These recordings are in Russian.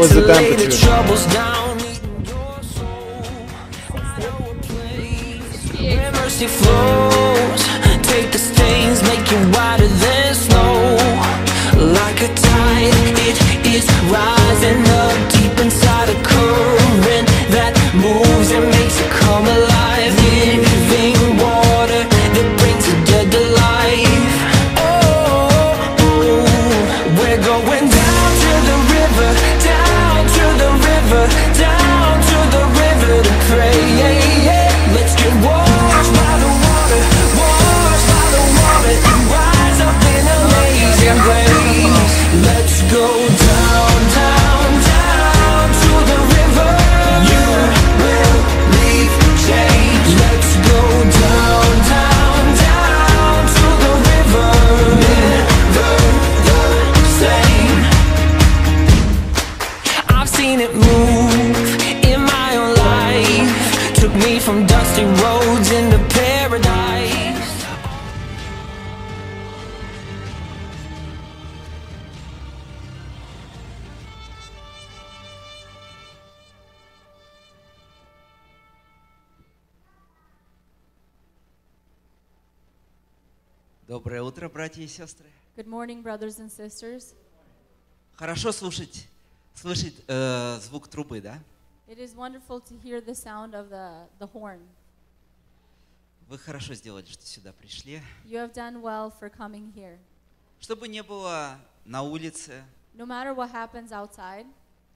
was the temperature? Flows, take the stains, make wider than snow. Like a tide, it is rising up. Братья и сестры. Good morning, brothers and sisters. Хорошо слушать, слышать э, звук трубы, да? It is wonderful to hear the sound of the, the horn. Вы хорошо сделали, что сюда пришли. You have done well for coming here. Чтобы не было на улице No matter what happens outside,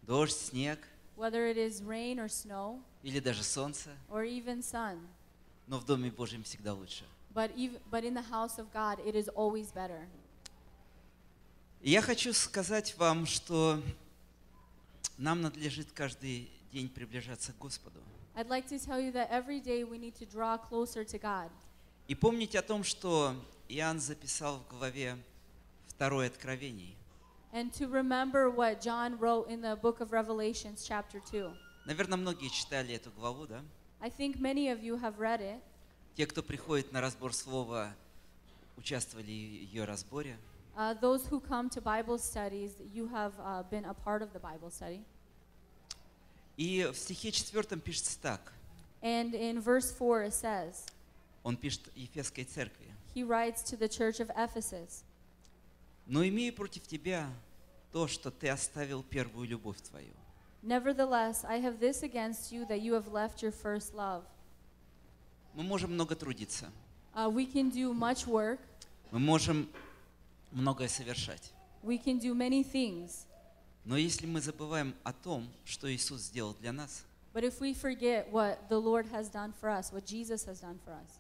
дождь, снег whether it is rain or snow или даже солнце, or even sun, но в Доме Божьем всегда лучше. but, ev- but in the house of God, it is always better. И я хочу сказать вам, что нам надлежит каждый день приближаться к Господу. I'd like to tell you that every day we need to draw closer to God. И помнить о том, что Иоанн записал в главе 2 Откровений. And to remember what John wrote in the book of Revelations, chapter 2. Наверное, многие читали эту главу, да? I think many of you have read it. Те, кто приходит на разбор слова, участвовали в ее разборе. Uh, those who come to Bible studies, you have uh, been a part of the Bible study. И в стихе 4 пишется так. And in verse 4 it says, Он пишет Ефесской церкви. he writes to the church of Ephesus, «Но имею против тебя то, что ты оставил первую любовь твою. Nevertheless, I have this against you that you have left your first love. Мы можем много трудиться, Uh, we can do much work, мы можем многое совершать. we can do many things, Но если мы забываем о том, что Иисус сделал для нас, but if we forget what the Lord has done for us, what Jesus has done for us,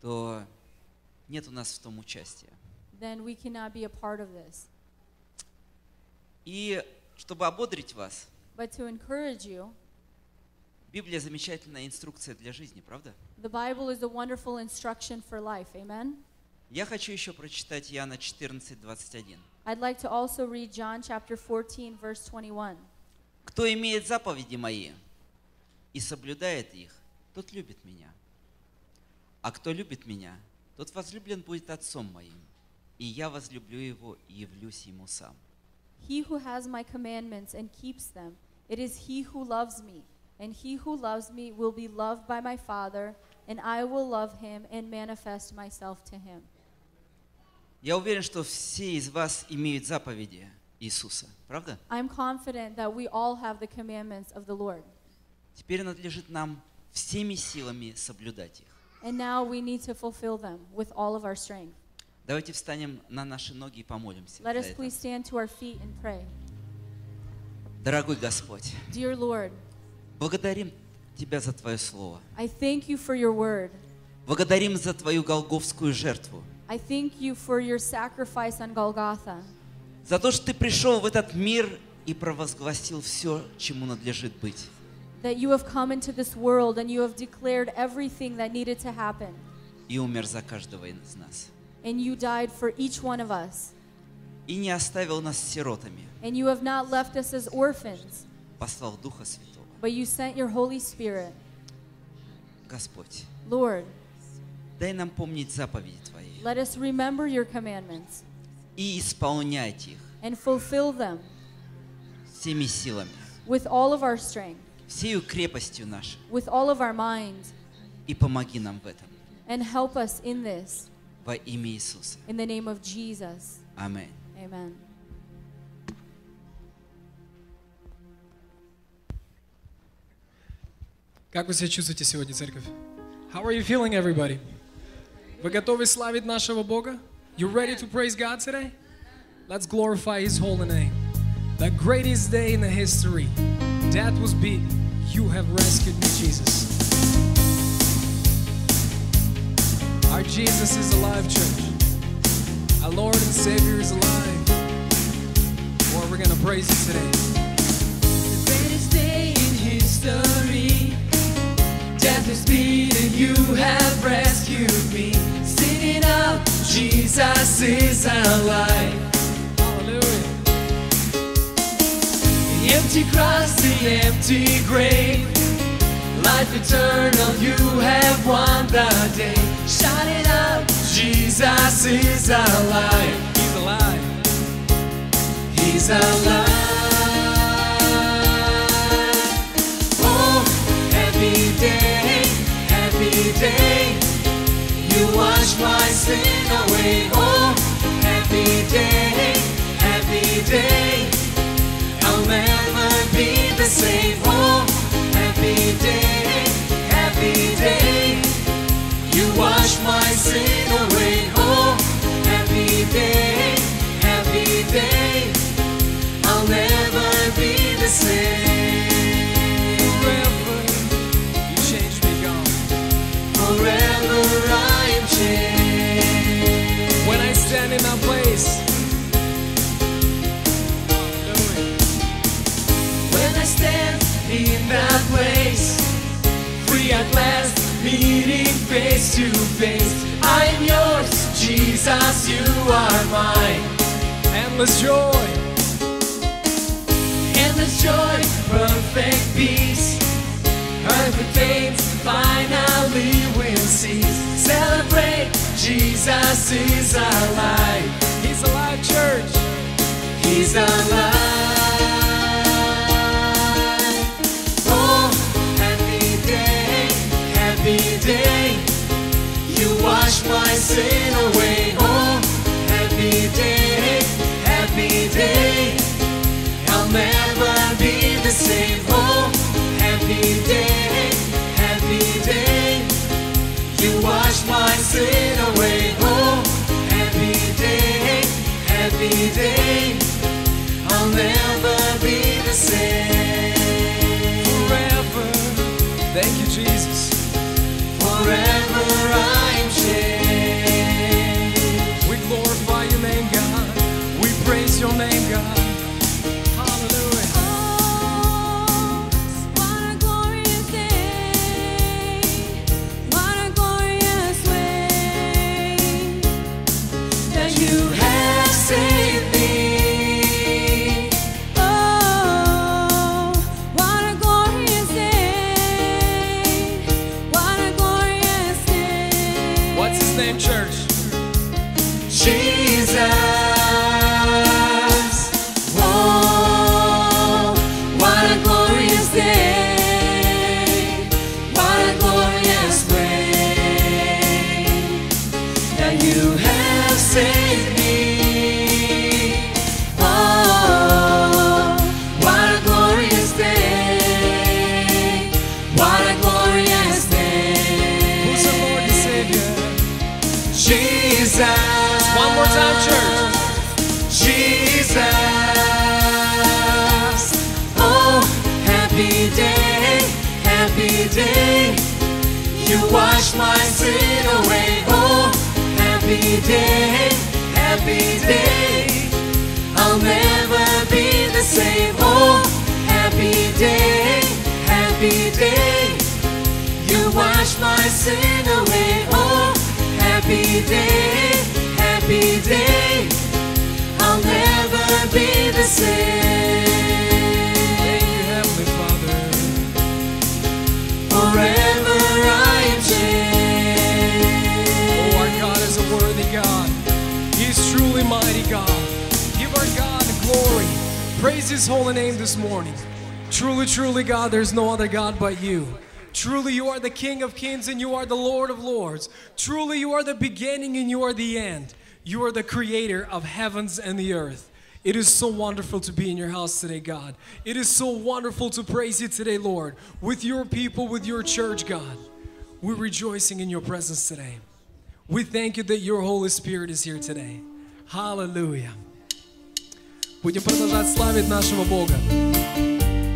то нет у нас в том участия. then we cannot be a part of this. И чтобы ободрить вас, But to encourage you, Библия замечательная инструкция для жизни, правда? the Bible is a wonderful instruction for life. Amen? Я хочу еще прочитать Иоанна 14, 21. I'd like to also read John chapter 14, verse 21. Кто имеет заповеди мои и соблюдает их, тот любит меня. А кто любит меня, тот возлюблен будет отцом моим, и я возлюблю его и явлюсь ему сам. He who has my commandments and keeps them, it is he who loves me. And he who loves me will be loved by my Father, and I will love him and manifest myself to him. Я уверен, что все из вас имеют заповеди Иисуса, правда? I'm confident that we all have the commandments of the Lord. Теперь надлежит нам всеми силами соблюдать их. And now we need to fulfill them with all of our strength. Давайте встанем на наши ноги и помолимся. Let за us это. please stand to our feet and pray. Дорогой Господь, Dear Lord, благодарим Тебя за Твое Слово. I thank you for your word. Благодарим за Твою голговскую жертву. I thank you for your sacrifice on Golgotha. За то, что Ты пришел в этот мир и провозгласил все, чему надлежит быть. That you have come into this world and you have declared everything that needed to happen. И умер за каждого из нас. And you died for each one of us. И не оставил нас сиротами. And you have not left us as orphans, Послал Духа Святого. but you sent your Holy Spirit. Господь, Lord, дай нам помнить заповеди Твои let us remember your commandments и исполнять их and fulfill them всеми силами, with all of our strength, всею крепостью нашей, with all of our mind, и помоги нам в этом. and help us in this. Во имя Иисуса. In the name of Jesus. Аминь. Amen. Как вы себя чувствуете сегодня, церковь? How are you feeling, everybody? Вы готовы славить нашего Бога? You ready to praise God today? Let's glorify His holy name. The greatest day in the history. Death was beaten. You have rescued me, Jesus. Our Jesus is alive, church. Our Lord and Savior is alive. Lord, we're going to praise you today. The greatest day in history. Death is beaten, you have rescued me. Sing it out, Jesus is alive. Hallelujah. The empty cross, the empty grave. Life eternal, you have won the day. Shout it out, Jesus is alive. He's alive. He's alive. Oh, happy day, happy day. You wash my sin away. Oh, happy day, happy day. I'll never be the same. Oh, happy day, happy day. You wash my sin away. Oh, in that place. When I stand in that place, free at last, meeting face to face. I am yours, Jesus, you are mine. Endless joy. endless joy, perfect peace. Earthly pains finally will cease. Celebrate, Jesus is alive. He's alive, church. He's alive. Oh, happy day, happy day. You wash my sin away. Oh, happy day, happy day. I'll never be the same. Never be the same. Forever. Thank you, Jesus. Forever I'm You wash my sin away. Oh, happy day, happy day. I'll never be the same. Oh, happy day, happy day. You wash my sin away. Oh, happy day, happy day. I'll never be the same. You, Heavenly Father. Forever Praise His holy name this morning. Truly, truly, God, there's no other God but you. Truly, you are the King of kings and you are the Lord of lords. Truly, you are the beginning and you are the end. You are the creator of heavens and the earth. It is so wonderful to be in your house today, God. It is so wonderful to praise you today, Lord, with your people, with your church, God. We're rejoicing in your presence today. We thank you that your Holy Spirit is here today. Hallelujah. Будем продолжать славить нашего Бога.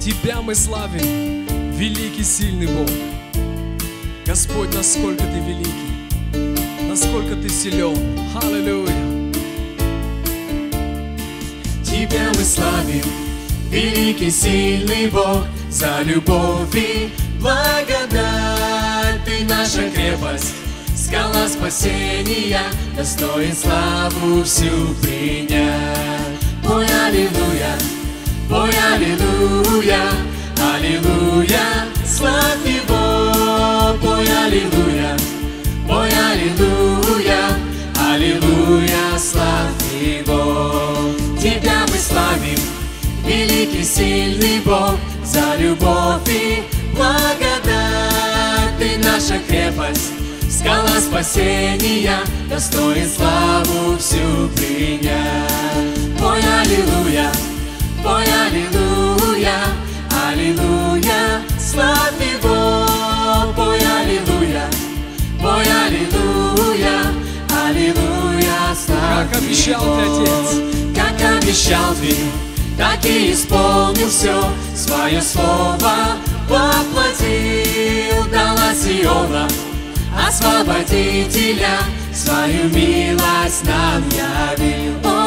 Тебя мы славим, великий, сильный Бог. Господь, насколько Ты великий, насколько Ты силен. Аллилуйя. Тебя мы славим, великий сильный Бог, за любовь и благодать. Ты наша крепость, скала спасения, достоин славу всю принять. Аллилуйя, пой аллилуйя, аллилуйя, славь его, пой аллилуйя, пой аллилуйя, аллилуйя, славь его. Тебя мы славим, великий сильный Бог, за любовь и благодать. Ты наша крепость, скала спасения, достоин славу всю принять. Пой аллилуйя, пой аллилуйя, аллилуйя, славь его, пой аллилуйя, пой аллилуйя, аллилуйя, славь Как обещал ты, его. Отец. Как обещал ты, так и исполнил все свое слово воплотил, дал от Сиона освободителя, свою милость нам явил.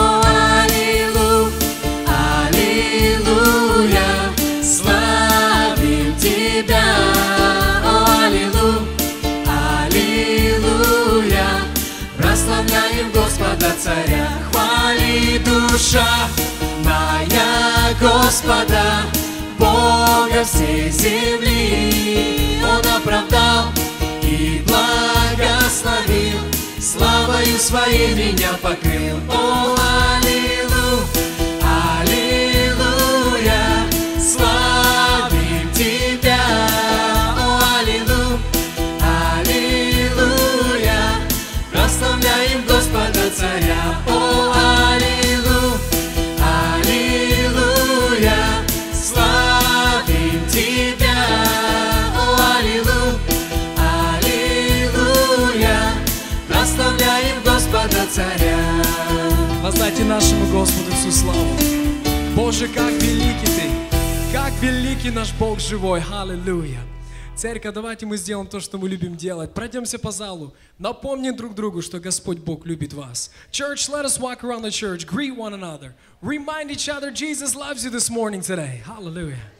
Тебя. О, аллилуйя, прославляем Господа Царя. Хвали душа моя Господа, Бога всей земли. Он оправдал и благословил, славою своей меня покрыл. О, аллилуйя, нашему Господу всю славу. Боже, как великий Ты, как великий наш Бог живой. Аллилуйя. Церковь, давайте мы сделаем то, что мы любим делать. Пройдемся по залу. Напомним друг другу, что Господь Бог любит вас. Church, let us walk around the church. Greet one another. Remind each other Jesus loves you this morning today. Hallelujah.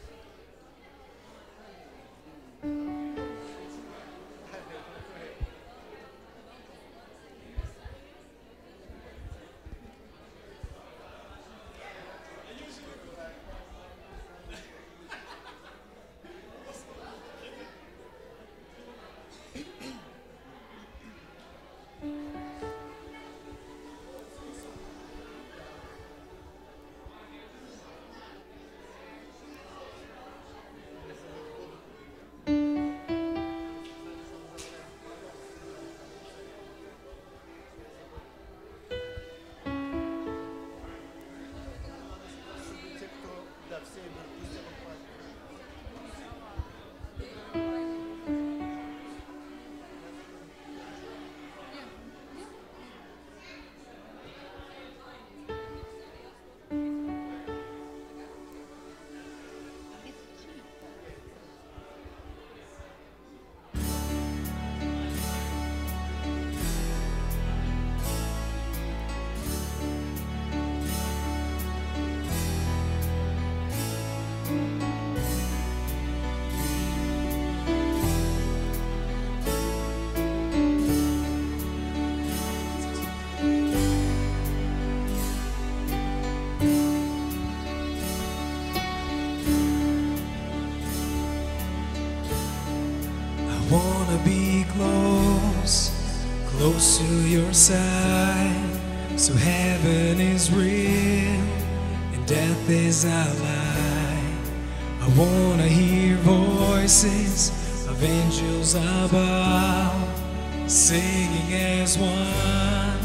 singing as one.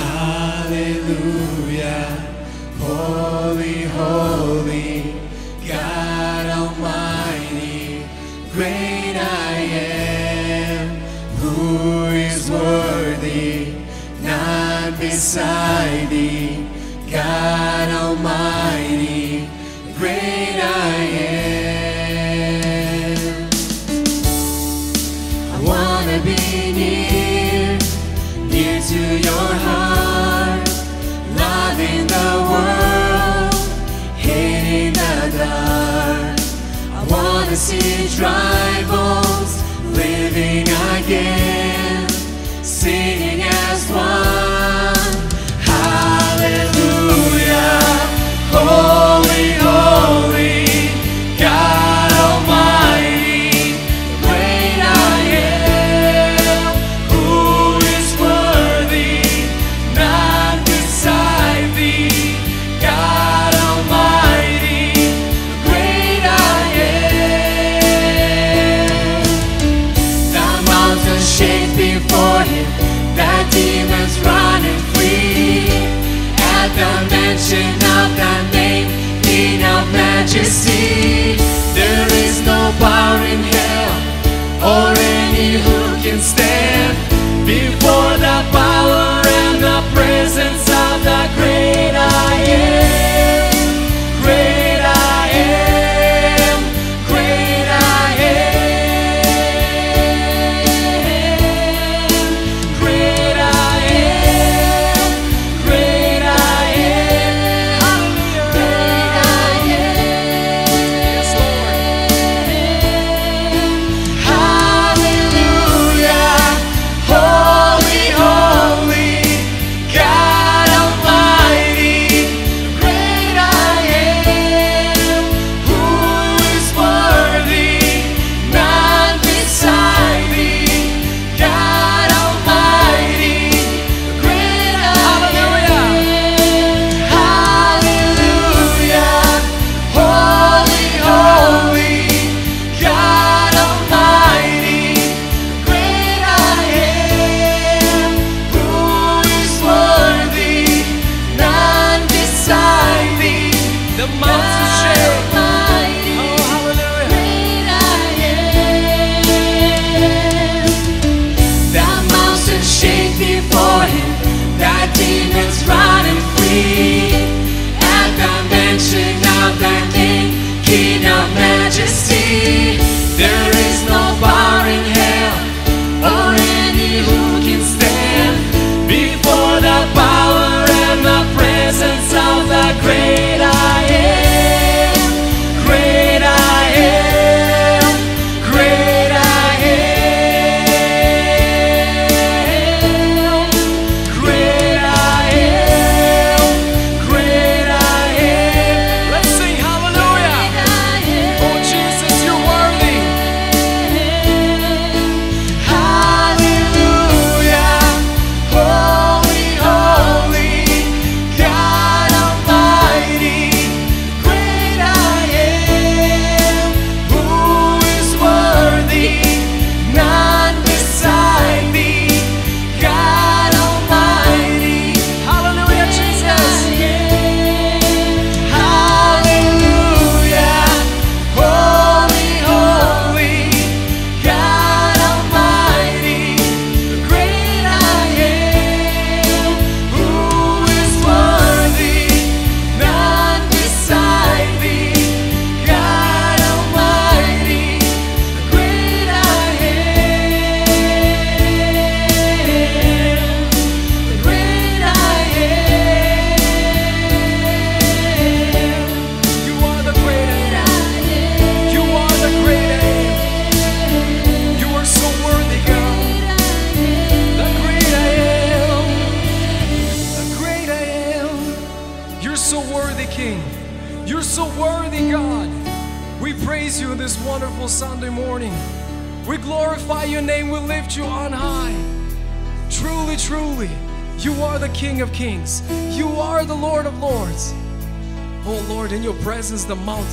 Hallelujah. Holy, holy, God Almighty, great I am, who is worthy, not beside thee, God. dry bones living again.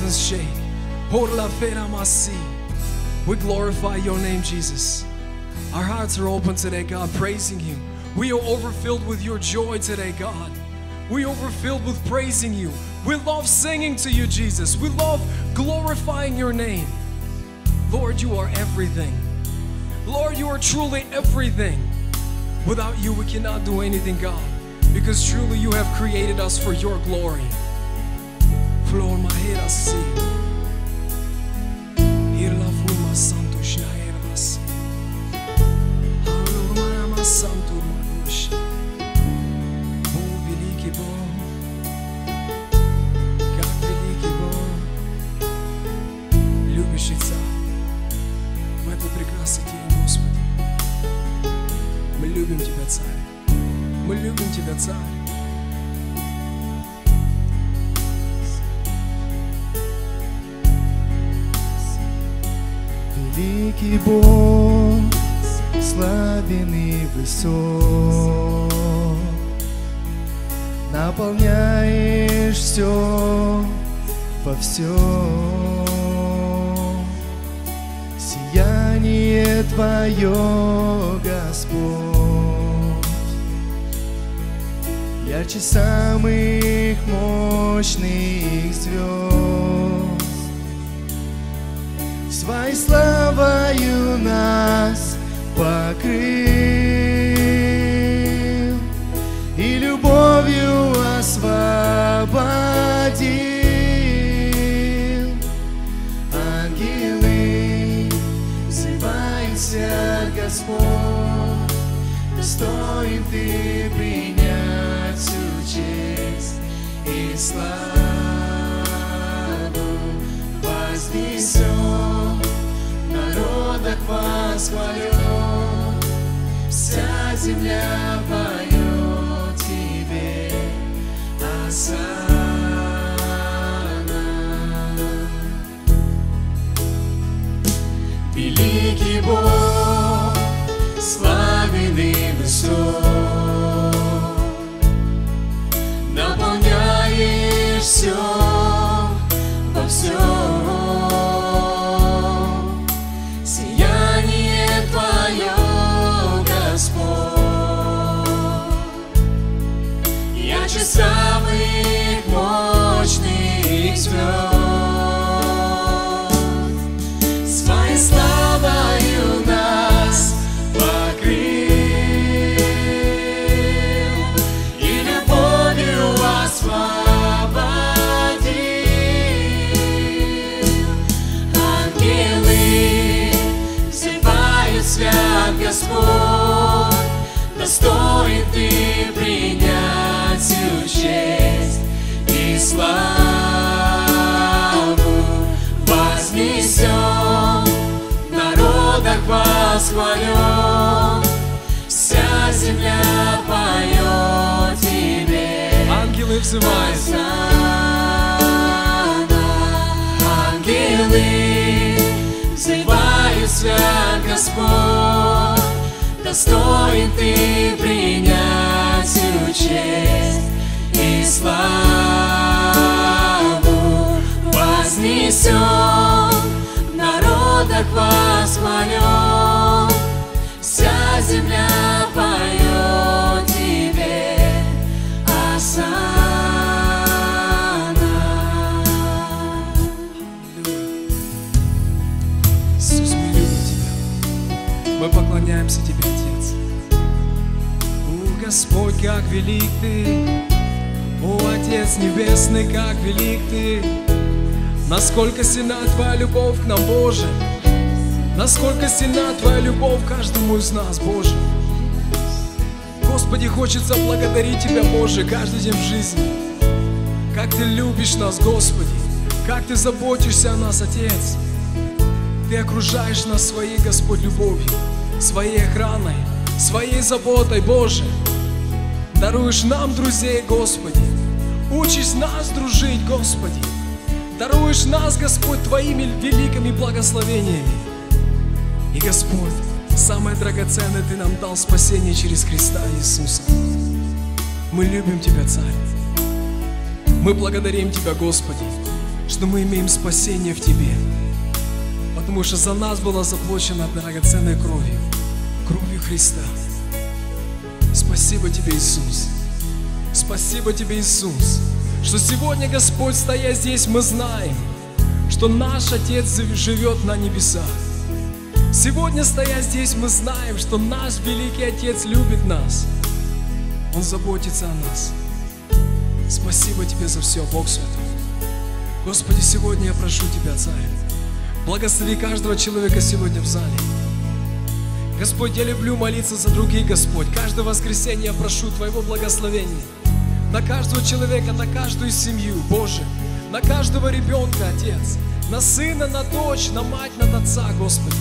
Mountains shake. We glorify your name, Jesus. Our hearts are open today, God, praising you. We are overfilled with your joy today, God. We are overfilled with praising you. We love singing to you, Jesus. We love glorifying your name. Lord, you are everything. Lord, you are truly everything. Without you, we cannot do anything, God, because truly you have created us for your glory. Flor mahera si. Irla fuma santo shnaervas. Алло, мама санту мануш. Бог, великий Бог. Как великий Бог. Любящий Царь. В этот прекрасный день, Господи. Мы любим Тебя, Царь. Мы любим Тебя, Царь. Великий Бог, славен и высок, наполняешь все во всем. Сияние Твое, Господь, ярче самых мощных звезд. Своей славою нас покрыл ярче самых мощных звезд. Ангелы взывают. Ангелы взывают свят Господь, достоин Ты принять всю честь и славу вознесем, народах восхвален, вся земля поклоняемся Тебе, Отец. О, Господь, как велик Ты! О, Отец Небесный, как велик Ты! Насколько сильна Твоя любовь к нам, Боже! Насколько сильна Твоя любовь каждому из нас, Боже! Господи, хочется благодарить Тебя, Боже, каждый день в жизни. Как Ты любишь нас, Господи! Как Ты заботишься о нас, Отец! Ты окружаешь нас своей, Господь, любовью, своей охраной, своей заботой, Боже. Даруешь нам друзей, Господи. Учишь нас дружить, Господи. Даруешь нас, Господь, Твоими великими благословениями. И, Господь, самое драгоценное Ты нам дал спасение через Христа Иисуса. Мы любим Тебя, Царь. Мы благодарим Тебя, Господи, что мы имеем спасение в Тебе. Потому что за нас была заплачена драгоценной кровью, кровью Христа. Спасибо Тебе, Иисус. Спасибо Тебе, Иисус, что сегодня, Господь, стоя здесь, мы знаем, что наш Отец живет на небесах. Сегодня, стоя здесь, мы знаем, что наш Великий Отец любит нас. Он заботится о нас. Спасибо Тебе за все, Бог Святой. Господи, сегодня я прошу Тебя, Царь, благослови каждого человека сегодня в зале. Господь, я люблю молиться за других, Господь. Каждое воскресенье я прошу Твоего благословения. На каждого человека, на каждую семью, Боже. На каждого ребенка, Отец. На сына, на дочь, на мать, на отца, Господи.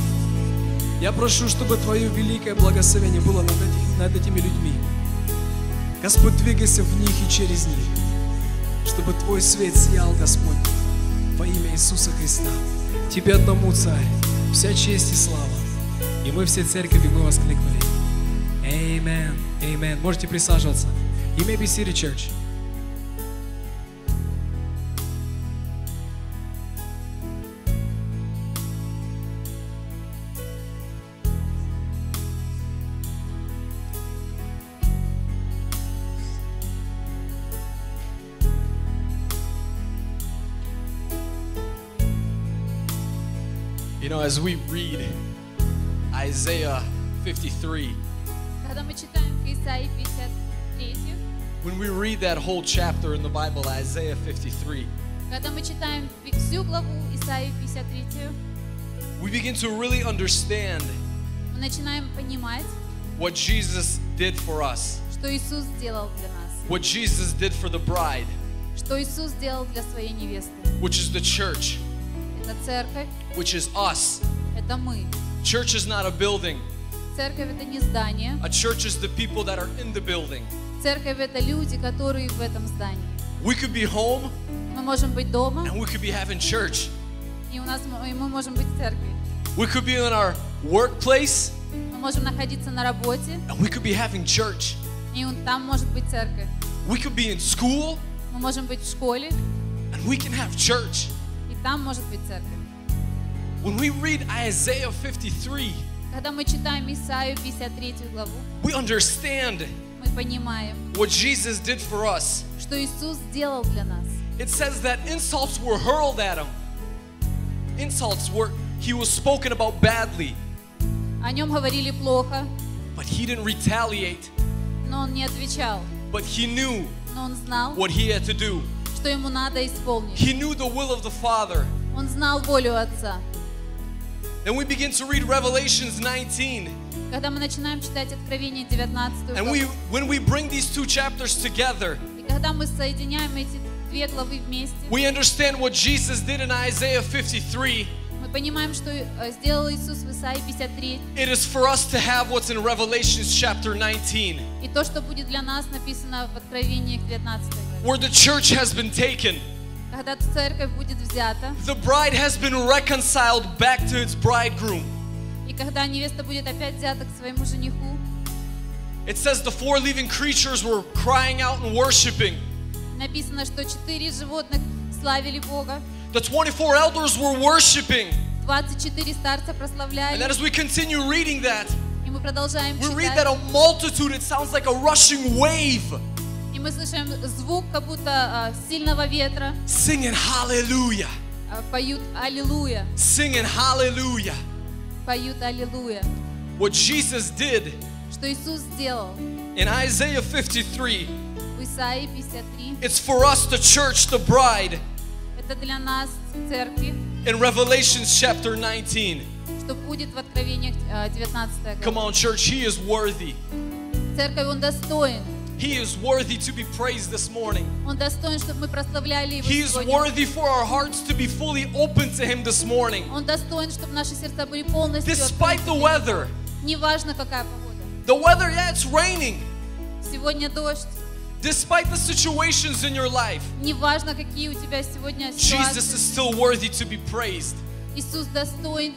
Я прошу, чтобы Твое великое благословение было над, эти- над этими людьми. Господь, двигайся в них и через них. Чтобы Твой свет сиял, Господь, во имя Иисуса Христа. Тебе одному, Царь, вся честь и слава. И мы все церкови, мы воскликнули. Amen. Amen. Можете присаживаться. You may be seated, church. You know, as we read Isaiah 53, Когда мы читаем в Исаии 53, when we read that whole chapter in the Bible, Isaiah 53, когда мы читаем всю главу Исаии 53, we begin to really understand мы начинаем понимать, what Jesus did for us, что Иисус сделал для нас, what Jesus did for the bride, что Иисус сделал для своей невесты. which is the church, Это церковь, which is us. это мы. Church is not a building, Церковь это не здание, a church is the people that are in the building. церковь это люди, которые в этом здании. We could be home Мы можем быть дома, and we could be having church. и у нас мо- и мы можем быть в церкви. We could be in our workplace Мы можем находиться на работе, and we could be having church. и он- там может быть церковь. We could be in school Мы можем быть в школе, and we can have church. и там может быть церковь. When we read Isaiah 53, Когда мы читаем Исаию 53 главу, we understand мы понимаем, what Jesus did for us. что Иисус сделал для нас. It says that insults were hurled at him. Insults were, he was spoken about badly, О нем говорили плохо, but he didn't retaliate. но он не отвечал. But he knew Но он знал, what he had to do. Что ему надо исполнить. He knew the will of the Father. Он знал волю Отца. Then we begin to read Revelations 19. Когда мы начинаем читать Откровение 19 And we when we bring these two chapters together, и когда мы соединяем эти две главы вместе, we understand what Jesus did in Isaiah 53. мы понимаем, что э, сделал Иисус в Исаии 53, It is for us to have what's in Revelations chapter 19, и то, что будет для нас написано в Откровении 19 главе. where the church has been taken. Когда церковь будет взята, The bride has been reconciled back to its bridegroom. и когда невеста будет опять взята к своему жениху, It says the four living creatures were crying out and worshiping. написано, что четыре животных славили Бога, The 24 elders were worshiping. 24 старца And прославляли, then as we continue reading that, и мы продолжаем we read that читать, a multitude, it sounds like a rushing wave, и Мы слышим звук как будто а, сильного ветра, singing hallelujah, а, поют «Аллилуйя», singing hallelujah. поют «Аллилуйя». What Jesus did Что Иисус сделал in Isaiah 53, в Исаии 53, it's for us, the church, the bride, это для нас, церкви, in Revelations chapter 19. что будет в Откровениях а, 19 Come глава. on, church, He is worthy. Церковь, Он достоин. He is worthy to be praised this morning. Он достоин, чтобы мы прославляли Его He is сегодня. worthy for our hearts to be fully open to Him this morning. Он достоин, чтобы наши сердца были полностью Despite the открыты. weather, Неважно, какая погода. the weather, yeah, it's raining. Сегодня дождь. Despite the situations in your life, Неважно, какие у тебя сегодня Jesus is ситуации. still worthy to be praised. Иисус достоин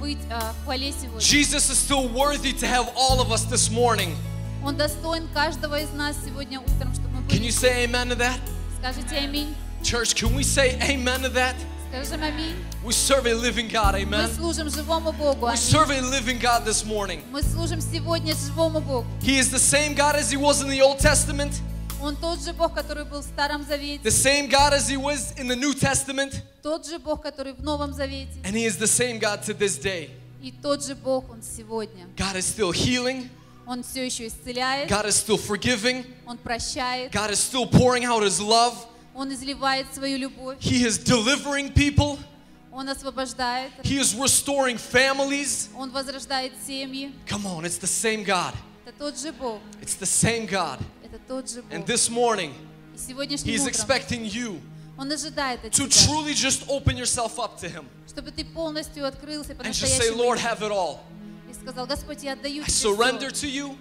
быть а, в хвале сегодня. Jesus is still worthy to have all of us this morning. Он достоин каждого из нас сегодня утром, чтобы мы Can были. you say amen to that? Скажите аминь. Church, can we say amen to that? Скажем аминь. We serve a living God, Мы amen? служим живому Богу. We Аминь. serve a living God this morning. Мы служим сегодня живому Богу. He is the same God as He was in the Old Testament, Он тот же Бог, который был в Старом Завете, the same God as He was in the New Testament, тот же Бог, который в Новом Завете, and He is the same God to this day. и тот же Бог Он сегодня. God is still healing, Он все еще исцеляет, God is still forgiving, Он прощает, God is still pouring out His love, Он изливает свою любовь, He is delivering people, Он освобождает, He is restoring families. Он возрождает семьи. Come on, it's the same God. Это тот же Бог, It's the same God. это тот же And Бог. this morning, И сегодняшним He's утром expecting you Он ожидает от to тебя, truly just open yourself up to Him чтобы ты полностью открылся and just say, по-настоящему Lord, have it all. Сказал, Господь, я отдаю I тебе surrender to you.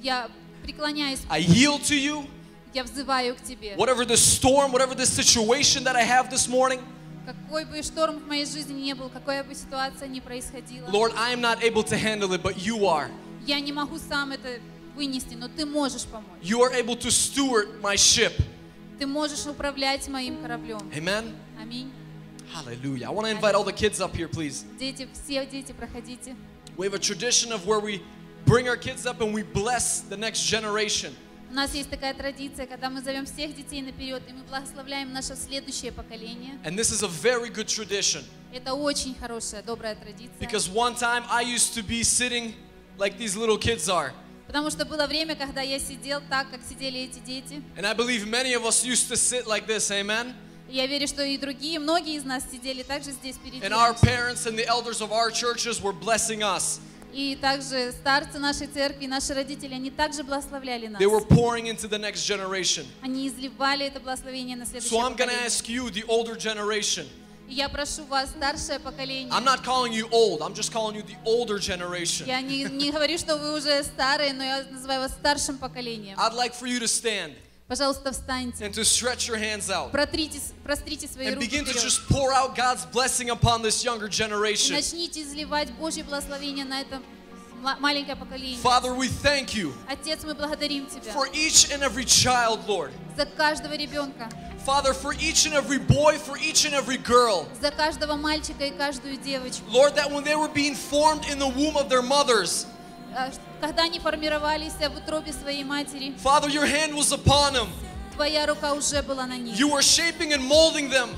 Я преклоняюсь, I yield to you. я взываю к тебе. Whatever the storm, whatever the situation that I have this morning, Какой бы шторм в моей жизни не был, какая бы ситуация ни происходила, Lord, I am not able to handle it, but you are. я не могу сам это вынести, но ты можешь помочь. You are able to steward my ship. Ты можешь управлять моим кораблем. Amen. Аминь. Hallelujah. I want to invite all the kids up here, please. Дети, все дети, проходите. We have a tradition of where we bring our kids up and we bless the next generation. У нас есть такая традиция, когда мы зовем всех детей наперед, и мы благословляем наше следующее поколение. And this is a very good tradition Это очень хорошая, добрая традиция. because one time I used to be sitting like these little kids are. Потому что было время, когда я сидел так, как сидели эти дети. And I believe many of us used to sit like this, amen? Я верю, что и другие, многие из нас сидели также здесь перед And our parents and the elders of our churches were blessing us. И также старцы нашей церкви, наши родители, они также благословляли нас. They were pouring into the next generation. Они изливали это благословение на следующее So I'm going to ask you, the older generation. Я прошу вас, старшее поколение, I'm not calling you old, I'm just calling you the older generation. я не, не говорю, что вы уже старые, но я называю вас старшим поколением. I'd like for you to stand Пожалуйста, встаньте. and to stretch your hands out Протрите, прострите свои and руки begin to вперед. just pour out God's blessing upon this younger И generation. начните изливать Божье благословение на это ма- маленькое поколение. Father, we thank you Отец, мы благодарим Тебя for each and every child, Lord. за каждого ребенка, Father, for each and every boy, for each and every girl. за каждого мальчика и каждую девочку. Lord, that when they were being formed in the womb of their mothers, А, Когда они формировались в утробе своей матери, Father, your hand was upon them. Твоя рука уже была на них. You were shaping and molding them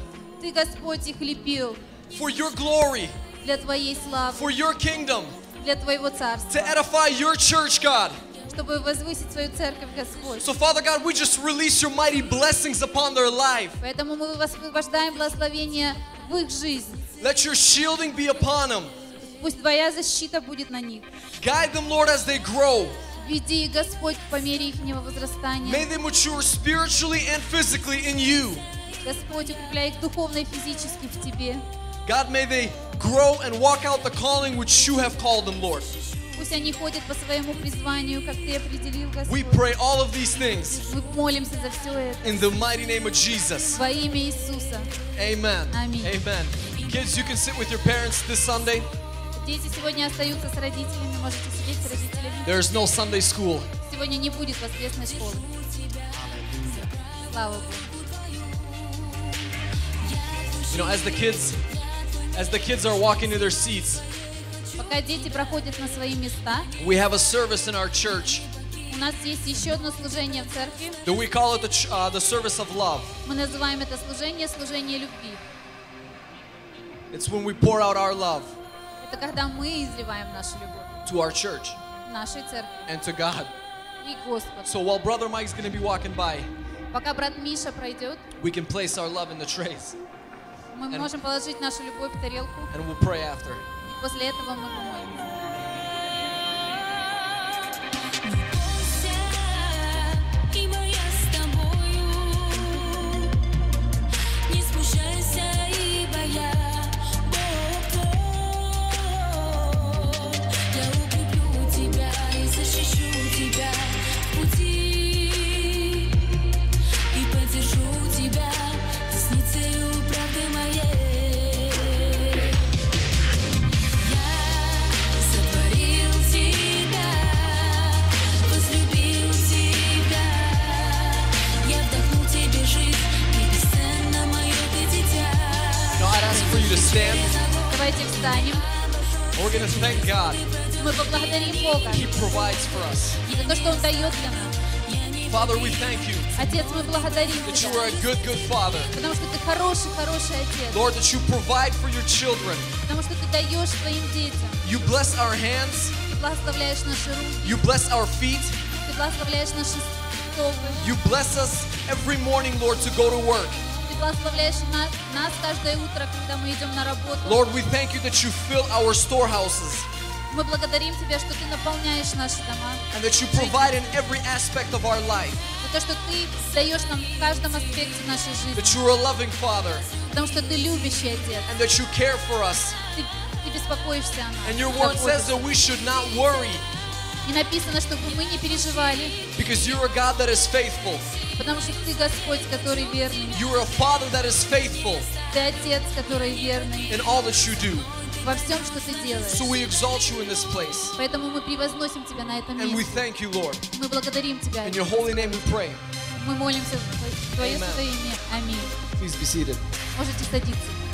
Ты, Господь, их лепил for your glory, для Твоей славы, for your kingdom, для Твоего to царства, edify your church, God. чтобы возвысить свою церковь, Господь. So, Father God, we just release your mighty blessings upon their life. Поэтому мы высвобождаем благословение в их жизнь. Let your shielding be upon them. Пусть Твоя защита будет на них. Guide them, Lord, as they grow. Веди их, Господь, по мере их возрастания. May they mature spiritually and physically in you. Господь, укрепляй их духовно и физически в Тебе. God, may they grow and walk out the calling which you have called them, Lord. Пусть они ходят по своему призванию, как Ты определил, We Господь. pray all of these things Мы молимся за все это. in the mighty name of Jesus. Во имя Иисуса. Amen. Аминь. Amen. Kids, you can sit with your parents this Sunday. Дети сегодня остаются с родителями, можете сидеть с родителями. There's no Sunday school. Сегодня не будет воскресной школы. Слава Богу. You know, as the kids as the kids are walking to their seats, Пока дети проходят на свои места, we have a service in our church у нас есть еще одно служение в церкви. that we call it the, ch- uh, the service of love. Мы называем это служение служение любви. It's when we pour out our love Это когда мы изливаем нашу любовь to our church нашей церкви and to God. и Господу. So while Brother Mike's going to be walking by, Пока брат Миша пройдет, we can place our love in the trays мы And- можем положить нашу любовь в тарелку, and we'll pray after. и после этого мы помолимся. stand. Давайте встанем. We're going to thank God. Мы поблагодарим Бога He provides for us. за то, что Он дает для нас. Father, we thank you Отец, мы благодарим that you Тебя, are a good, good Father. потому что Ты хороший, хороший Отец, Lord, that you provide for your children. потому что Ты даешь своим детям. You bless our hands. Ты благословляешь наши руки, You bless our feet. Ты благословляешь наши стопы, You bless us every morning, Lord, to go to work. Ты благословляешь на- нас каждое утро, когда мы идем на работу. Lord, we thank you that you fill our storehouses Мы благодарим Тебя, что Ты наполняешь наши дома, and that you provide in every aspect of our life. за то, что Ты даешь нам в каждом аспекте нашей жизни, That you are a loving Father потому что Ты любящий Отец, and that you care for us. Ты, ты беспокоишься о нас. And your word says заботишься. that we should not worry И написано, чтобы мы не переживали, because you're a God that is faithful. Потому что Ты Господь, который верный. You are a Father that is faithful Ты Отец, который верный in all that you do. во всем, что Ты делаешь. So we exalt you in this place. Поэтому мы превозносим Тебя на этом And we месте. thank you, Lord. Мы благодарим Тебя. In your holy name we pray. Мы молимся в Твое святое имя. Аминь. Please be seated. Можете садиться.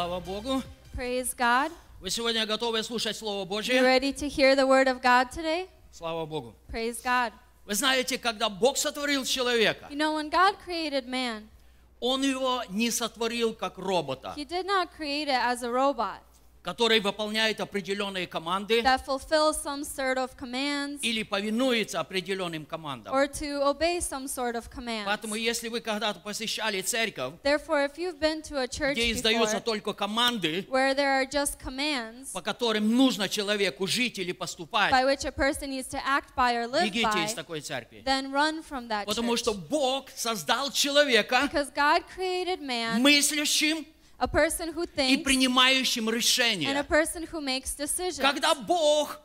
Слава Богу. Praise God. Вы сегодня готовы слушать Слово You Божье? ready to hear the word of God today? Слава Богу. Praise God. Вы знаете, когда Бог сотворил человека, You know, when God created man, Он его не сотворил как робота, He did not create it as a robot который выполняет определенные команды that fulfills some sort of commands или повинуется определенным командам. or to obey some sort of commands. Поэтому, если вы когда-то посещали церковь, Therefore, if you've been to a church где издаются before только команды, where there are just commands по которым нужно человеку жить или поступать, by which a person needs to act by or live бегите из by, такой церкви. then run from that Потому church. что Бог создал человека Because God created man, мыслящим a person who и thinks, принимающим and a решения. person who makes decisions. Когда Бог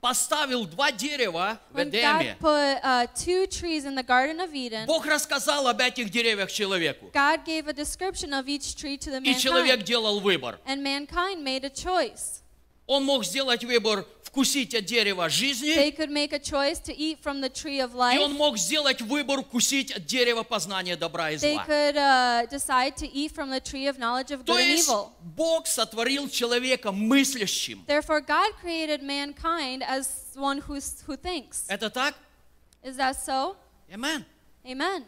поставил два дерева в Эдеме, God put uh, two trees in the Garden of Eden, Бог рассказал об этих деревьях человеку. God gave a description of each tree to the И человек делал выбор. And mankind made a choice. Он мог сделать выбор вкусить от дерева They жизни, could make a choice to eat from the tree of и он life. мог сделать выбор вкусить от дерева познания добра и They зла. could uh, decide to eat from the tree of knowledge of good and есть evil. Бог сотворил человека мыслящим. Therefore, God created mankind as one who's, who thinks. Это так? Is that so? Amen. Amen.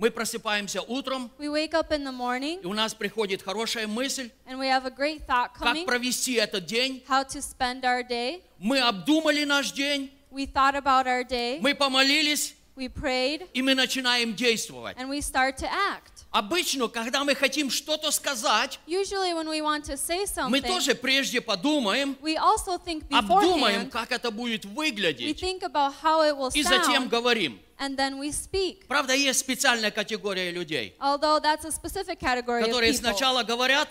Мы просыпаемся утром, We wake up in the morning и у нас приходит хорошая мысль, and we have a great thought как coming, провести этот день. how to spend our day. Мы обдумали наш день, We thought about our day, мы помолились, we prayed, и мы начинаем действовать. and we start to act. Обычно, когда мы хотим что-то сказать, Usually, when we want to say мы something, тоже прежде подумаем, we also think обдумаем, как это будет we выглядеть, think about how it will и затем sound, говорим. and then we speak. Правда, есть специальная категория людей, Although that's a specific category of которые people. сначала говорят,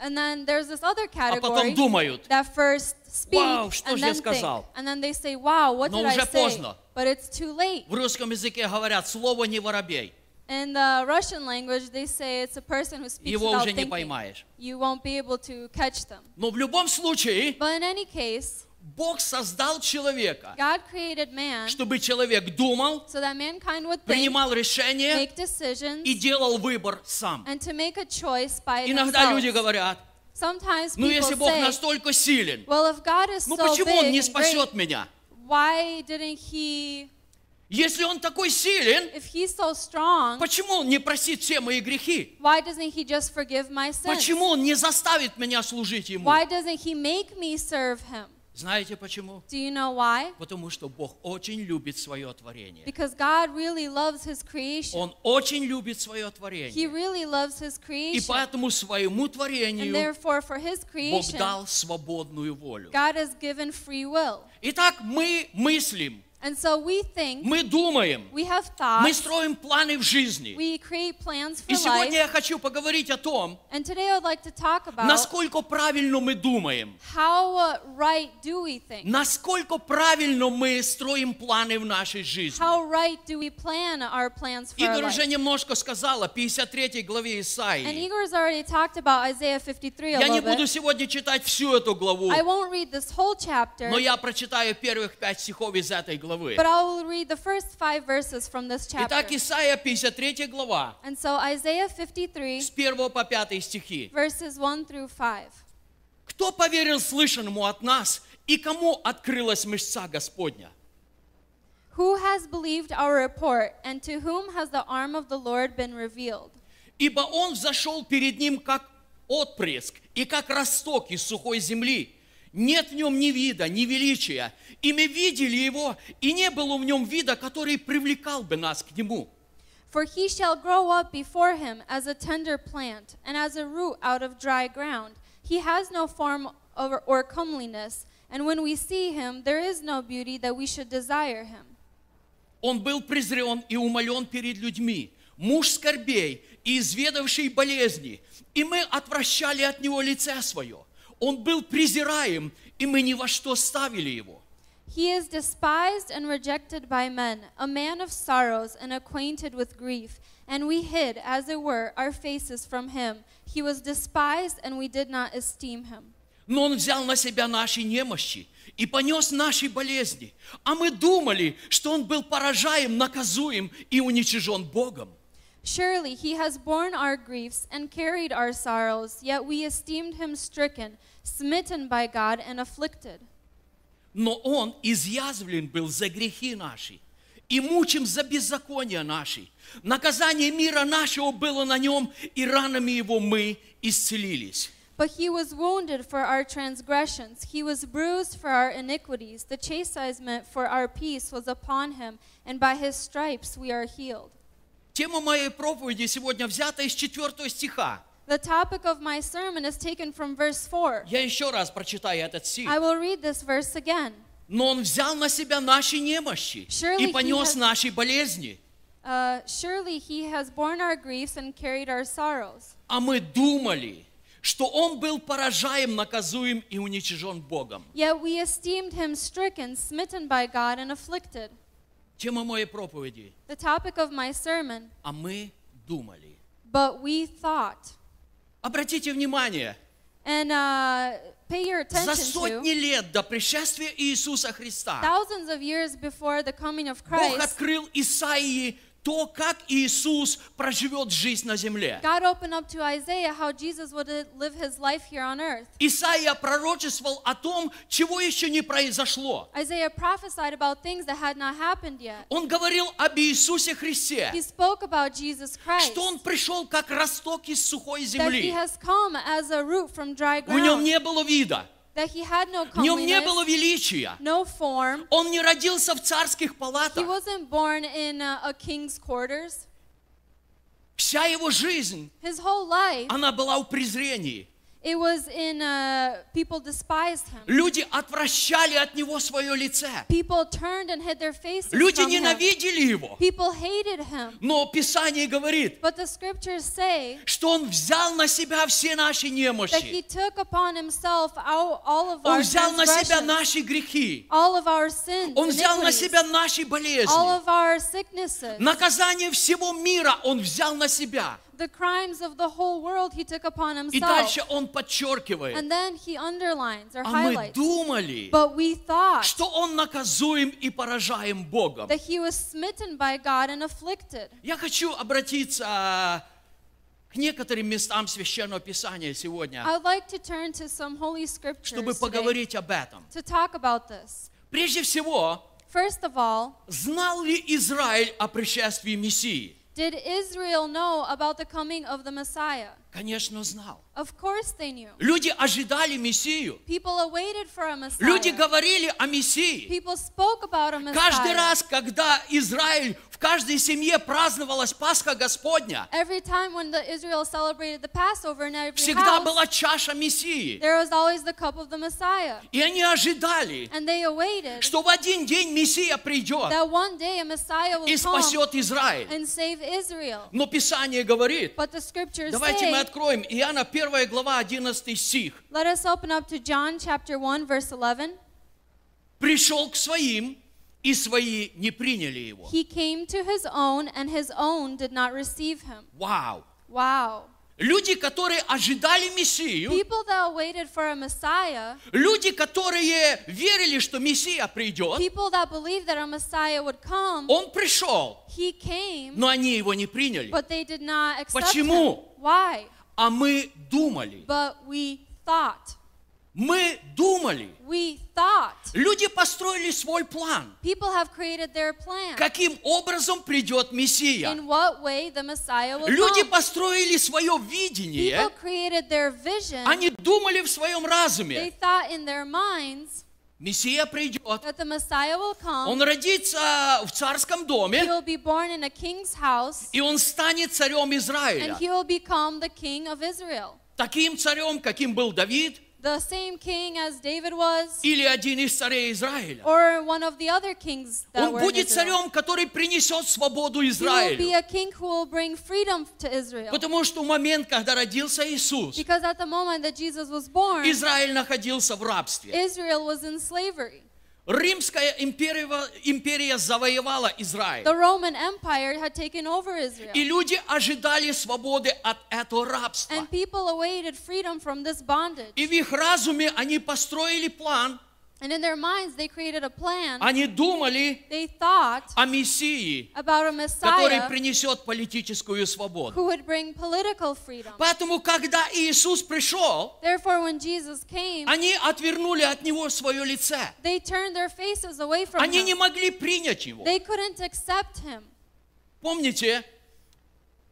And then there's this other а потом category думают. that first speak Вау, что and же я then think. сказал? And then they say, wow, what Но did I уже say? поздно. But it's too late. В русском языке говорят, слово не воробей, In the Russian language, they say it's a person who speaks его without уже не thinking. поймаешь. You won't be able to catch them. Но в любом случае, But in any case, Бог создал человека, man чтобы человек думал, so think, принимал решения decisions, и делал выбор сам. Иногда люди themselves. говорят, Sometimes ну если Бог say, настолько силен, well, ну so почему Он не спасет great, меня? he, Если Он такой силен, so strong, почему Он не простит все мои грехи? Почему Он не заставит меня служить Ему? He? Знаете почему? Do you know why? Потому что Бог очень любит свое творение. Because God really loves his creation. Он очень любит свое He творение. really loves his И creation. поэтому своему And творению therefore, for his Бог creation, дал свободную волю. God has given free will. Итак, мы мыслим And so we think, мы думаем, we have мы thoughts, строим планы в жизни. we create plans for И сегодня life. я хочу поговорить о том, And today I would like to talk about насколько правильно мы думаем, how uh, right do we think? насколько правильно мы строим планы в нашей жизни. How right do we plan our plans for our Игорь уже life? немножко сказала, 53 главе And Исаии. Igor's already talked about Isaiah 53 a Я не буду сегодня читать всю эту главу, I won't read this whole chapter, но я прочитаю первых пять стихов из этой главы. But I will read the first five verses from this Итак, chapter. Исаия 53 глава, And so Isaiah 53, с 1 по 5 стихи. verses 1 through 5. Кто поверил слышанному от нас, и кому открылась мышца Господня? Who has believed our report, and to whom has the arm of the Lord been revealed? Ибо он взошел перед ним, как отпрыск, и как росток из сухой земли. Нет в нем ни вида, ни величия. И мы видели его, и не было в нем вида, который привлекал бы нас к нему. For he shall grow up before him as a tender plant, and as a root out of dry ground. He has no form or, or comeliness, and when we see him, there is no beauty that we should desire him. Он был презрен и умолен перед людьми, муж скорбей и изведавший болезни, и мы отвращали от него лице свое. Он был презираем, и мы ни во что ставили его. He is despised and rejected by men, a man of sorrows and acquainted with grief. And we hid, as it were, our faces from him. He was despised, and we did not esteem him. Но он взял на себя наши немощи и понес наши болезни. А мы думали, что он был поражаем, наказуем и уничижен Богом. Surely he has borne our griefs and carried our sorrows, yet we esteemed him stricken, smitten by God, and afflicted. Но он изъязвлен был за грехи наши и мучим за беззакония наши. Наказание мира нашего было на нем, и ранами его мы исцелились. But he was wounded for our transgressions, he was bruised for our iniquities. The chastisement for our peace was upon him, and by his stripes we are healed. Тема моей проповеди сегодня взята из 4 стиха. The topic of my sermon is taken from verse 4. Я еще раз прочитаю этот стих. I will read this verse again. Но он взял на себя наши немощи Surely и понес has- наши болезни. Uh, Surely he has borne our griefs and carried our sorrows. А мы думали, что он был поражаем, наказуем и уничижен Богом. Yet we esteemed him stricken, smitten by God, and afflicted. Тема моей проповеди. The topic of my sermon, А мы думали. but we thought. Обратите внимание, And uh, pay your за attention сотни to лет до пришествия Иисуса Христа thousands of years before the coming of Бог Christ, открыл Исаии то, как Иисус проживет жизнь на земле. God opened up to Isaiah how Jesus would uh, live his life here on earth. Исаия пророчествовал о том, чего еще не произошло. Isaiah prophesied about things that had not happened yet. Он говорил об Иисусе Христе, He spoke about Jesus Christ, что Он пришел как росток из сухой that he земли. has come as a root from dry В нем ground, не было вида, that he had no в нем не было величия. no form. Он не родился в царских He палатах. wasn't born in uh, a king's quarters. Вся его жизнь, His whole life, она была в презрении. It was in uh, people despised him. Люди отвращали от него свое лице. People turned and hid their faces Люди from him. ненавидели его. People hated him. Но Писание говорит, But the scriptures say что он взял на себя все наши that he немощи. took upon himself all, all of Он our взял на себя наши грехи. all of our sins, Он взял на себя наши all болезни. of our sicknesses. Наказание всего мира он взял на себя. The crimes of the whole world he took upon И himself. дальше он подчеркивает. And then he underlines or А мы highlights. думали, But we thought что он наказуем и поражаем Богом. that he was smitten by God and afflicted. Я хочу обратиться а, к некоторым местам Священного Писания сегодня, like to turn to some holy scriptures чтобы today поговорить об этом. to talk about this. Прежде всего, First of all, знал ли Израиль о пришествии Мессии? Did Israel know about the coming of the Messiah? Конечно, знал. Of course they knew. Люди ожидали Мессию. People awaited for a Messiah. Люди говорили о Мессии. People spoke about a Messiah. Каждый раз, когда Израиль в каждой семье праздновалась Пасха Господня, Every time when the Israel celebrated the Passover in every всегда house, была чаша Мессии. there was always the cup of the Messiah. И они ожидали, And they awaited что в один день Мессия придет that one day a Messiah will и спасет Израиль. and save Israel. Но Писание говорит, But the scriptures давайте мы say, откроем Иоанна 1 глава 11 стих. let us open up to John chapter 1 verse 11. Пришел к своим, и свои не приняли его. He came to his own and his own did not receive him. Вау! Wow. Люди, которые ожидали Мессию, People that waited for a Messiah, люди, которые верили, что Мессия придет, people that believed that a Messiah would come, он пришел, he came, но они его не приняли. but they did not accept Почему? him. Why? А мы думали, But we thought. мы думали. We thought. Люди построили свой план. People have created their plan. Каким образом придет Мессия? In what way the Messiah will Люди come. построили свое People видение. created their vision. Они думали в своем They разуме. thought in their minds Мессия придет. that the Messiah will come. Он родится в царском He доме, will be born in a king's house. и он станет царем And Израиля. he will become the king of Israel. Таким царем, каким был Давид, The same king as David was, или один из царей Израиля. or one of the other kings that Он were будет царем, который принесет свободу He will be Израилю. a king who will bring freedom to Israel. Потому что в момент, когда родился Иисус, Because at the moment that Jesus was born, Израиль находился в рабстве. Israel was in slavery. Римская империя, империя завоевала Израиль. The Roman Empire had taken over Israel. И люди ожидали свободы от этого рабства. And people awaited freedom from this bondage. И в их разуме они построили план, And in their minds, they created a plan. они думали They thought о Мессии, about a который Messiah принесет политическую свободу. who would bring political freedom. Поэтому, когда Иисус пришел, Therefore, when Jesus came, они отвернули от Него свое лице. they turned their faces away from Они не him. могли принять Его. They couldn't accept him. Помните,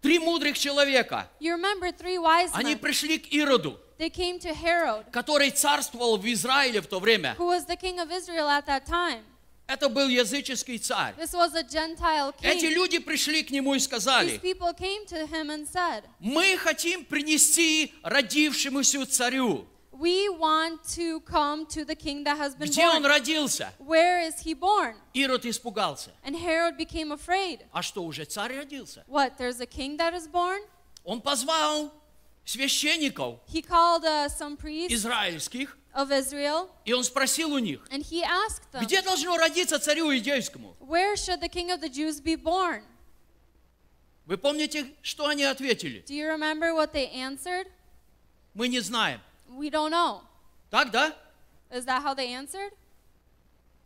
три мудрых человека, You remember three wise они men. пришли к Ироду, They came to Herod, который царствовал в Израиле в то время. who was the king of Israel at that time. Это был языческий царь. This was a Gentile Эти king. люди пришли к нему и These сказали, people came to him and said, мы хотим принести родившемуся царю. We want to come to the king that has been Где он born. родился? Where is he born? Ирод испугался. And Herod became afraid. А что, уже царь родился? What? There's a king that is born? Он позвал священников He called uh, some priests израильских, of Israel и он спросил у них, and he asked them, где должно родиться царю иудейскому? Where should the king of the Jews be born? Вы помните, что они ответили? Do you remember what they answered? Мы не знаем. We don't know. Так, да? Is that how they answered?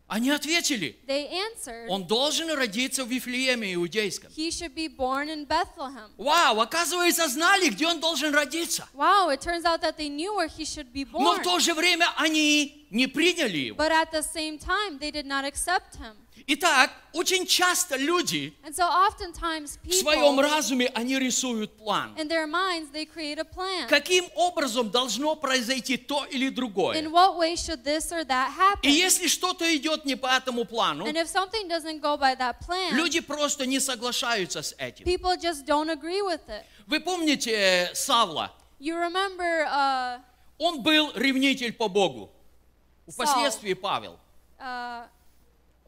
Они ответили, They answered, он должен родиться в Вифлееме иудейском. He should be born in Bethlehem. Вау, оказывается, знали, где он должен родиться. Wow, it turns out that they knew where he should be Но born. в то же время они не приняли его. But at the same time, they did not accept him. Итак, очень часто люди so oftentimes в своем people, разуме, они рисуют план. minds. Каким образом должно произойти то или другое. И если что-то идет не по этому плану, plan, люди просто не соглашаются с этим. people. Вы помните э, Савла? Remember uh, Он был ревнитель по Богу. Впоследствии Павел. uh,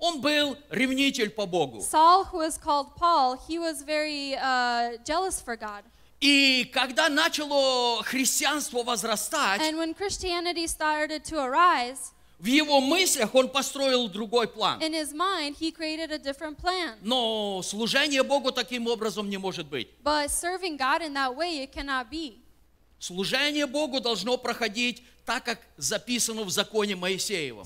Он был ревнитель по Богу. Saul, who is called Paul, he was very uh, jealous for God. И когда начало христианство возрастать, And when Christianity started to arise, в его мыслях он построил другой план. in his mind, he created a different plan. Но служение Богу таким образом не может быть. But serving God in that way, it cannot be. Служение Богу должно проходить так, как записано в законе Моисеевом.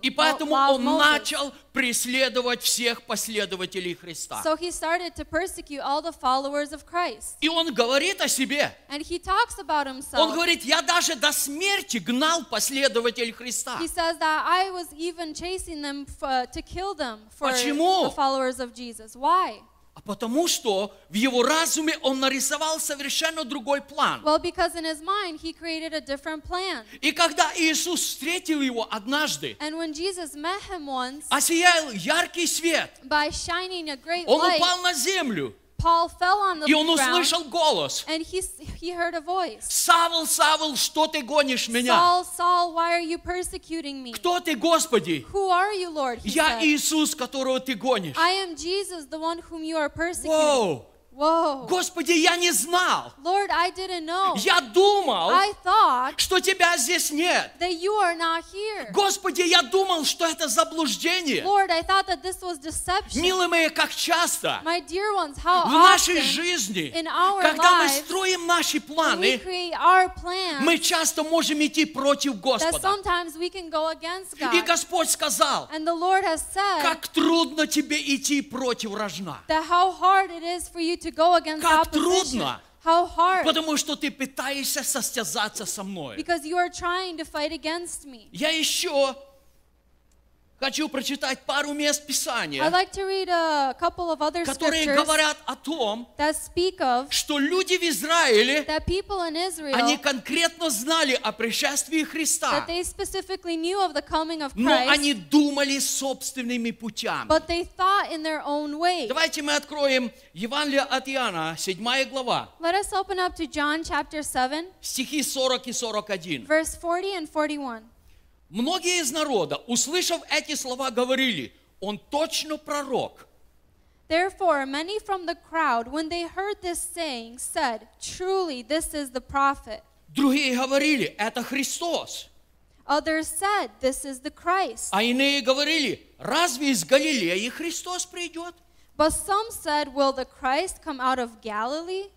И поэтому он начал преследовать всех последователей Христа. So he started to persecute all the followers of Christ. И он говорит о себе. And he talks about Он говорит, я даже до смерти гнал последователей Христа. Uh, Почему? А потому что в его разуме он нарисовал совершенно другой план. Well, because in his mind, he created a different plan. И когда Иисус встретил его однажды, And when Jesus met him once, осиял яркий свет, by shining a great он light, упал на землю, Paul fell on the и он ground услышал голос. and he, s- he heard a voice. Савл, Савл, что ты гонишь меня? Saul, Saul, why are you persecuting me? Кто ты, Господи? Who are you, Lord? He Я said. Иисус, которого ты гонишь. I am Jesus, the one whom you are persecuting. Воу! Whoa. Господи, я не знал. Lord, I didn't know. Я думал, I thought что тебя здесь нет. that you are not here. Господи, я думал, что это заблуждение. Lord, I thought that this was deception. Милые мои, как часто My dear ones, how в нашей often жизни, in our когда мы lives, строим наши when we планы, create our plans, мы часто можем идти против that Господа. sometimes we can go against И God. Господь сказал, And the Lord has said как трудно тебе идти против рожна. that how hard it is for you to go against Как opposition. трудно. How hard. Потому что ты пытаешься состязаться со мной. Because you are trying to fight against me. Я еще хочу прочитать пару мест I'd Писания, like to read a couple of other которые говорят о том, that speak of что люди в Израиле, that people in Israel они конкретно знали о пришествии that Христа, they specifically knew of the coming of но Christ, они думали собственными путями. but they thought in their own way. Давайте мы откроем Евангелие от Иоанна, 7 глава, Let us open up to John chapter 7, стихи 40 и 41. verse 40 and 41. Многие из народа, услышав эти слова, говорили, он точно пророк. Therefore, many from the crowd, when they heard this saying, said, Truly, this is the prophet. Другие говорили, это Христос. Others said, This is the Christ. А иные говорили, разве из Галилеи Христос придет? But some said, Will the Christ come out of Galilee?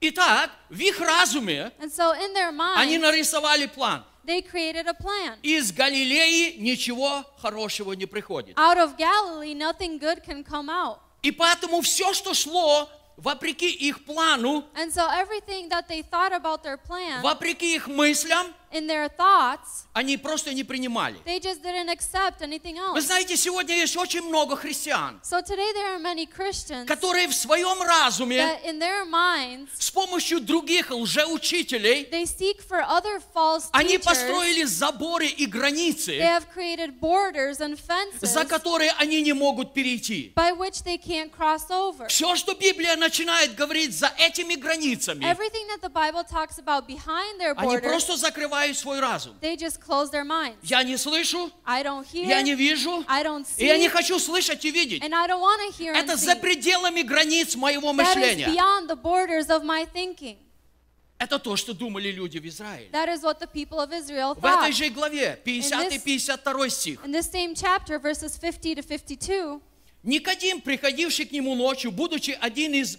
Итак, в их разуме And so in their они minds, нарисовали план. They created a plan. Из Галилеи ничего хорошего не приходит. Out of Galilee, nothing good can come out. И поэтому все, что шло вопреки их плану, And so everything that they thought about their plan, вопреки их мыслям, in their thoughts, они просто не принимали. they just didn't accept anything Вы else. знаете, сегодня есть очень много христиан, So today there are many Christians которые в своем разуме that in their minds, с помощью других лжеучителей they seek for other false они teachers. построили заборы и They границы, have created borders and fences за которые они не могут перейти. by which they can't cross over. Все, что Библия начинает говорить за этими границами, Everything that the Bible talks about behind their они borders, просто закрывают свой разум. they just close their minds. Я не слышу, I don't hear, я не вижу, I don't и я see, не хочу слышать и видеть. and I don't want to hear and Это see. за пределами границ моего That is мышления. beyond the borders of my thinking. Это то, что думали люди в Израиле. That is what the people of Israel В этой thought. же главе, 50 и this- 52 стих. In this same chapter, verses 50 to 52, Никодим, приходивший к нему ночью, будучи один из,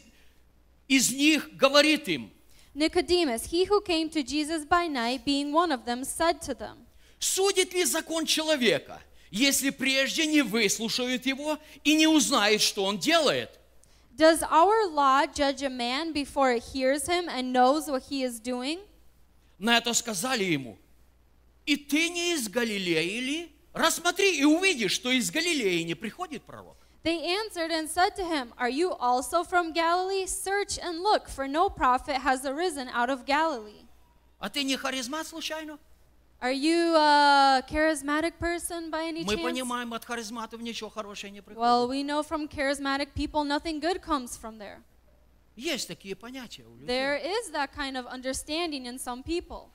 из них, говорит им, Nicodemus, he who came to Jesus by night, being one of them, said to them, судит ли закон человека, если прежде не выслушают его и не узнают, что он делает? Does our law judge a man before it hears him and knows what he is doing? На это сказали ему, и ты не из Галилеи ли? Рассмотри и увидишь, что из Галилеи не приходит пророк. They answered and said to him, Are you also from Galilee? Search and look, for no prophet has arisen out of Galilee. А ты не харизмат случайно? Are you a charismatic person by any Мы chance? понимаем, от харизматов ничего хорошего не приходит. Well, we know from charismatic people nothing good comes from there. Есть такие понятия у людей. There is that kind of understanding in some people.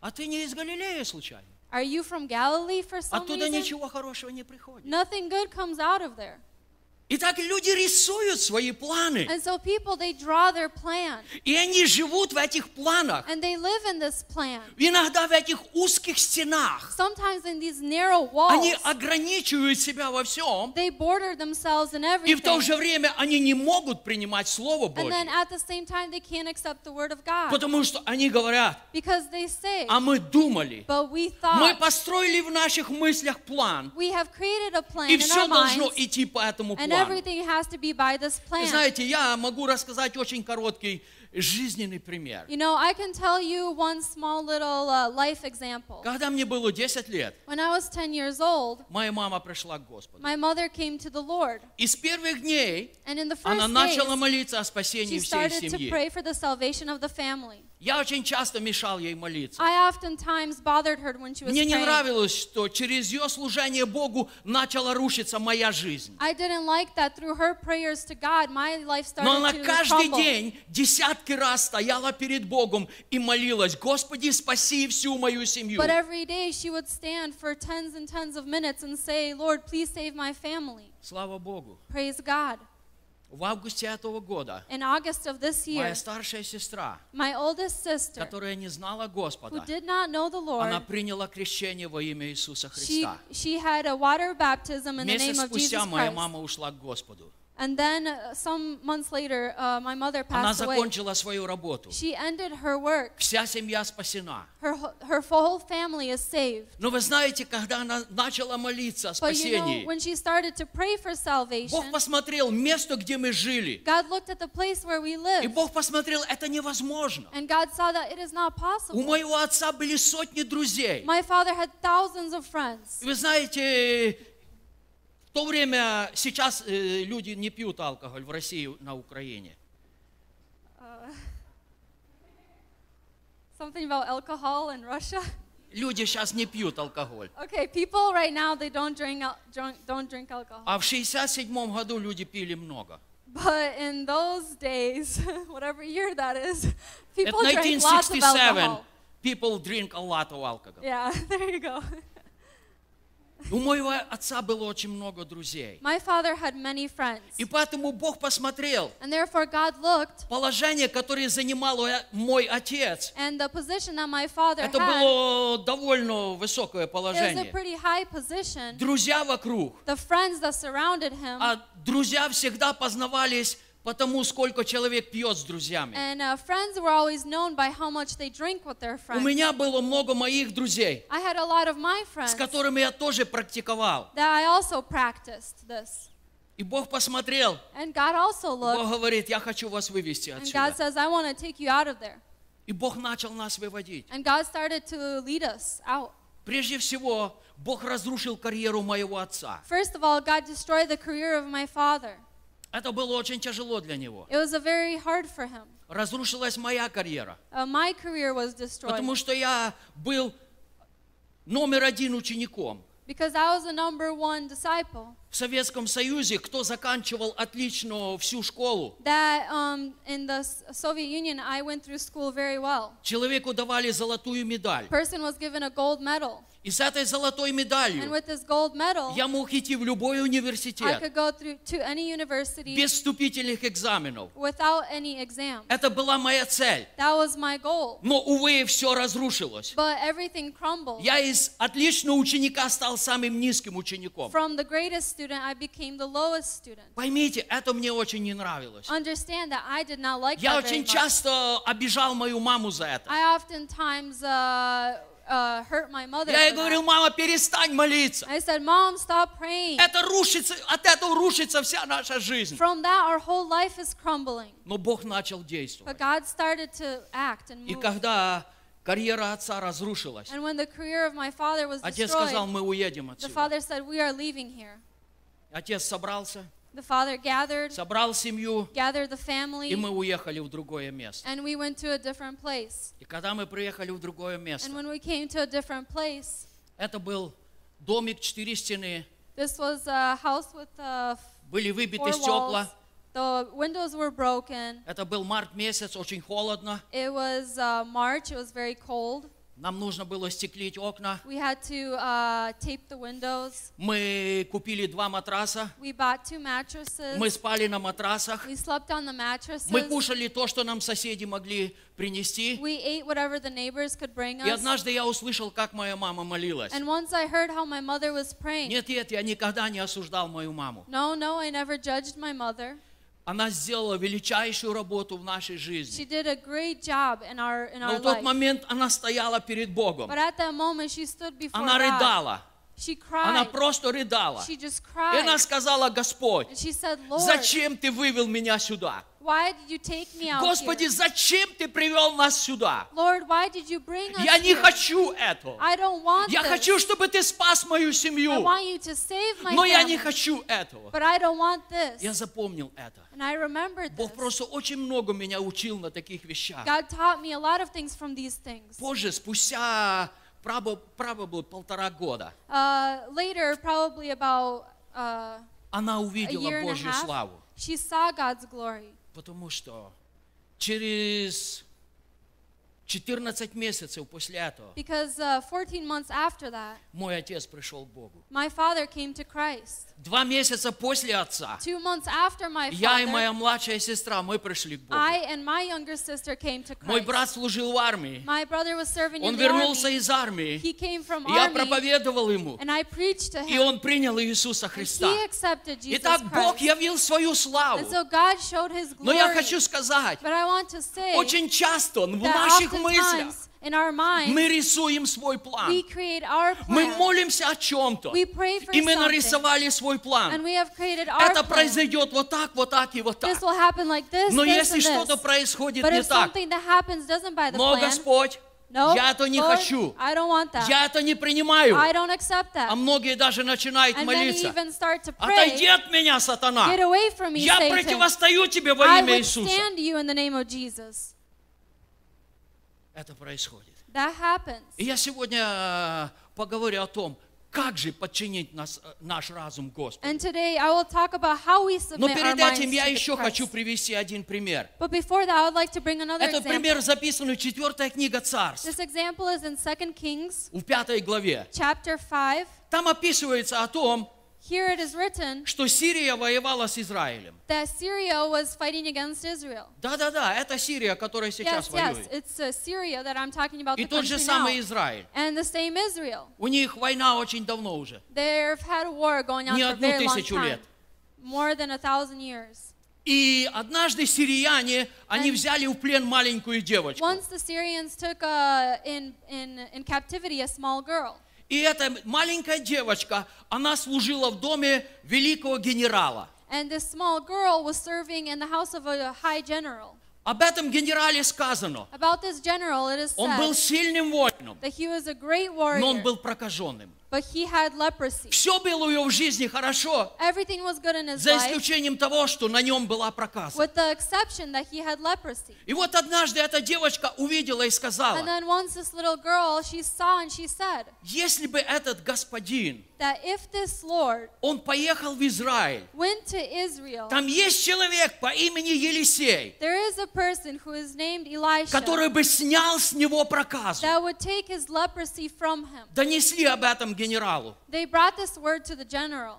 А ты не из Галилеи случайно? Are you from Galilee for some Оттуда reason? ничего хорошего не приходит. Nothing good comes out of there. И так люди рисуют свои планы. And so people, they draw their plan. И они живут в этих планах. And they live in this plan. Иногда в этих узких стенах. Sometimes in these narrow Они walls, ограничивают себя во всем. they border themselves in И в то everything. же время они не могут принимать Слово And then Божье. at the same time, they can't accept the word of God. Потому что они говорят, Because they say, а мы думали, but we мы thought, построили в наших мыслях план, we have created a plan и in все our должно minds, идти по этому and плану. everything has to be by this Вы plan. знаете, я могу рассказать очень короткий жизненный пример. You know, I can tell you one small little uh, life example. Когда мне было 10 лет, When I was 10 years old, моя мама пришла к Господу. my mother came to the Lord. И с первых дней And in the она first начала days, молиться о she спасении всей started to семьи. pray for the salvation of the family. Я очень часто мешал ей молиться. I oftentimes bothered her when she was Мне не praying. нравилось, что через ее служение Богу начала рушиться моя жизнь. I didn't like that through her prayers to God, my life Но она to каждый crumble. день десятки раз стояла перед Богом и молилась, Господи, спаси всю мою семью. But every day she would stand for tens and tens of minutes and say, Lord, please save my family. Слава Богу. Praise God. В августе этого года In August of this year, моя старшая сестра, my oldest sister, которая не знала who Господа, did not know the она Lord, приняла крещение во имя Иисуса she, Христа. she had a water baptism in the Месяц name of Jesus спустя моя мама ушла к Господу. And then uh, some months later, uh, my mother Она passed away. закончила свою работу. She ended her work. Вся семья спасена. Her, wh- her whole family is saved. Но вы знаете, когда она начала молиться о But you know, спасении, when she started to pray for Бог salvation, посмотрел место, где мы жили. God looked at the place where we И live. Бог посмотрел, это невозможно. And God saw that it is not У possible. моего отца были сотни друзей. My father had thousands of friends. И Вы знаете, в то время, сейчас э, люди не пьют алкоголь в России, на Украине. Something about alcohol in Russia. Люди сейчас не пьют алкоголь. Okay, people right now they don't drink drunk, don't drink alcohol. А в 67 году люди пили много. But in those days, whatever year that is, At people drank lots of 1967, alcohol. people drink a lot of alcohol. Yeah, there you go. У моего отца было очень много друзей. My father had many friends. И поэтому Бог посмотрел And therefore God looked положение, которое занимал мой отец. and the position that my father Это had было довольно высокое is a положение. pretty high position. Друзья вокруг. The friends that surrounded him А друзья всегда познавались по тому, сколько человек пьет с друзьями. and uh, friends were always known by how much they drink with their У friends. меня было много моих друзей, I had a lot of my с friends которыми я тоже практиковал. that I also practiced this. И Бог посмотрел, And God also Бог looked говорит, я хочу вас вывести and God отсюда. says, I want to take you out of there. И Бог начал нас выводить. And God started to lead us out. Прежде всего, Бог разрушил карьеру моего отца. First of all, God destroyed the career of my father. Это было очень тяжело для него. It was very hard for him. Разрушилась моя карьера, Uh, my career was destroyed потому что я был номер один учеником. because I was the number one disciple. В Советском Союзе, кто заканчивал отлично всю школу, That um, in the S- Soviet Union, I went through school very well. человеку давали золотую медаль. Person was given a gold medal, И с этой золотой медалью medal, я мог идти в любой университет без вступительных экзаменов. exam. Это была моя цель. Но, увы, все разрушилось. Я из отличного ученика стал самым низким учеником. Student. Поймите, это мне очень не нравилось. Like Я очень часто обижал мою маму за это. I oftentimes uh, uh, hurt my mother. Я ей говорил, мама, перестань молиться. I said, Mom, stop praying. Это рушится, от этого рушится вся наша жизнь. From that, our whole life is crumbling. Но Бог начал действовать. But God started to act and И move. когда карьера отца разрушилась, And when the career of my father was отец сказал, destroyed, мы уедем the отсюда. father said, We are leaving here. Отец собрался, The father gathered, собрал семью, gathered the и family, мы уехали в другое место. and we went to a different place. И когда мы приехали в другое And место, when we came to a different place, это был домик, четыре стены, this was a house with uh, были four выбиты walls. стекла. The windows were broken. Это был март месяц, очень холодно. It was uh, March. It was very cold. Нам нужно было стеклить окна. We had to uh, tape the windows. Мы купили два матраса. We bought two mattresses. Мы спали на матрасах. We slept on the mattresses. Мы кушали то, что нам соседи могли принести. We ate whatever the neighbors could bring И us. однажды я услышал, как моя мама молилась. And once I heard how my mother was praying. Нет, нет, я никогда не осуждал мою маму. No, no, I never judged my mother. Она сделала величайшую работу в нашей She жизни. did a great job in our in Но our в тот life. момент она стояла перед Богом. But at that moment, she stood before Она рыдала. She Она просто рыдала. She just И она сказала, Господь, said, зачем ты вывел меня сюда? Why did you take me out Господи, here? зачем ты привел нас сюда? Lord, why did you bring us Я не here? хочу этого. I don't want Я this. хочу, чтобы ты спас мою I семью. want you to save my Но я family. не хочу этого. But I don't want this. Я запомнил это. And I remembered Бог this. просто очень много меня учил на таких вещах. God taught me a lot of things from these things. Позже, спустя было полтора года, Uh, later, probably about uh, она a увидела year and a Божью half, славу. she saw God's glory. Потому что через 14 месяцев после этого Because uh, 14 months after that, мой отец пришел к Богу. my father came to Christ. Два месяца после отца Two months after my я и father, моя младшая сестра, мы пришли к Богу. I and my younger sister came to Мой Christ. брат служил в армии. My brother was serving Он in the вернулся army. из армии. He came from И я army, проповедовал ему. and I preached to И him. он принял Иисуса And Христа. he accepted Jesus Итак, Бог явил свою славу. And so God showed His Но я glory. хочу сказать, But I want to say очень часто в наших мыслях in our mind мы рисуем свой we план. create our Мы plan. молимся о чем-то. We pray for И мы нарисовали свой And план. we have created our Это plan. произойдет вот так, вот так и вот так. This will happen like this, Но this, если and что-то происходит But не if так, something that happens doesn't by the но plan, Господь, no, я это не Lord, хочу. I don't want that. Я это не принимаю. I don't accept that. А многие даже начинают and many молиться. even start to Отойди pray, от меня, сатана. get away from me, Я Satan. противостою тебе во I имя Иисуса. withstand you in the name of Jesus. Это происходит. That happens. И я сегодня э, поговорю о том, как же подчинить нас, э, наш разум Господу. And today I will talk about how we Но submit перед этим я еще хочу привести один пример. But before that, I would like to bring another Этот пример записан в 4 книга Царств, This example is in 2 Kings в 5 главе. chapter 5. Там описывается о том, Here it is written что Сирия воевала с Израилем. that Syria was fighting against Israel. Да-да-да, это Сирия, которая сейчас Yes, yes, воюет. it's uh, Syria that I'm talking about И the тот же самый now. Израиль. And the same Israel. У них война очень давно уже. They've had a war going on Не for a одну very long тысячу time. лет. More than a thousand years. И однажды сирияне, они And- взяли в плен маленькую девочку. Once the Syrians took uh, in, in, in captivity a small girl. И эта маленькая девочка, она служила в доме великого генерала. And this small girl was serving in the house of a high general. Об этом генерале сказано. About this general, it is Он был said сильным воином, that he was a great но он warrior, был прокаженным. But he had leprosy. Все было у него в жизни хорошо, Everything was good in his за life, исключением того, что на нем была проказа. with the exception that he had leprosy. И вот однажды эта девочка увидела и And сказала, then once this little girl, she saw and she said если бы этот господин, that if this Lord он поехал в Израиль, went to Israel, там есть человек по имени Елисей, there is a person who is named Elisha который бы снял с него проказу. that would take his leprosy from him. Донесли об этом генералу. They brought this word to the general.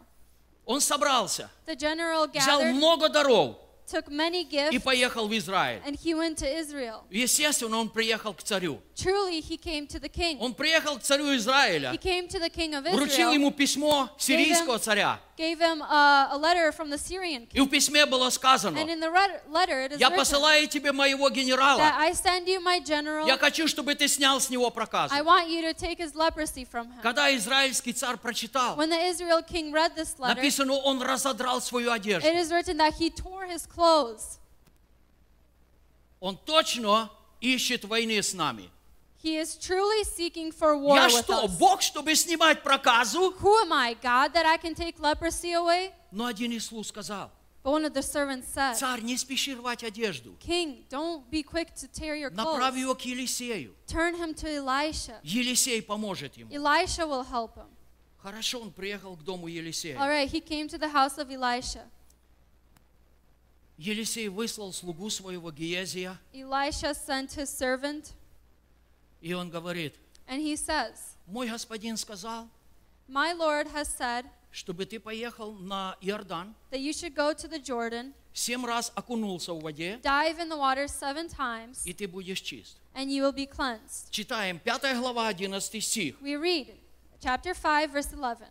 Он собрался, The general взял gathered, много даров Took many и gifts, поехал в Израиль. and he went to Israel. Естественно, он приехал к царю. Truly, he came to the king. Он приехал к царю Израиля, He came to the king of вручил Israel, ему письмо сирийского царя. gave him uh, a letter from the Syrian king. И в письме было сказано, And in the letter, it is я посылаю тебе моего that генерала. I send you my general. Я хочу, чтобы ты снял с него проказу. I want you to take his leprosy from him. Когда израильский царь прочитал, When the Israel king read this letter, написано, он разодрал свою одежду. it is written that he tore his clothes. Он точно ищет войны с нами. He is truly seeking for war Я with что, us. Бог, чтобы снимать проказу? Who am I, God, that I can take leprosy away? Но один из слуг сказал, But one of the servants said, царь, не спеши рвать одежду. King, don't be quick to tear your Направь clothes. его к Елисею. Turn him to Elisha. Елисей поможет ему. Elisha will help him. Хорошо, он приехал к дому Елисея. All right, he came to the house of Elisha. Елисей выслал слугу своего Гиезия, Elisha sent his servant, и он говорит, And he says, мой господин сказал, My Lord has said чтобы ты поехал на Иордан, that you should go to the Jordan, семь раз окунулся в воде, dive in the water seven times, и ты будешь чист. and you will be cleansed. Читаем 5 глава, 11 стих. We read chapter 5, verse 11.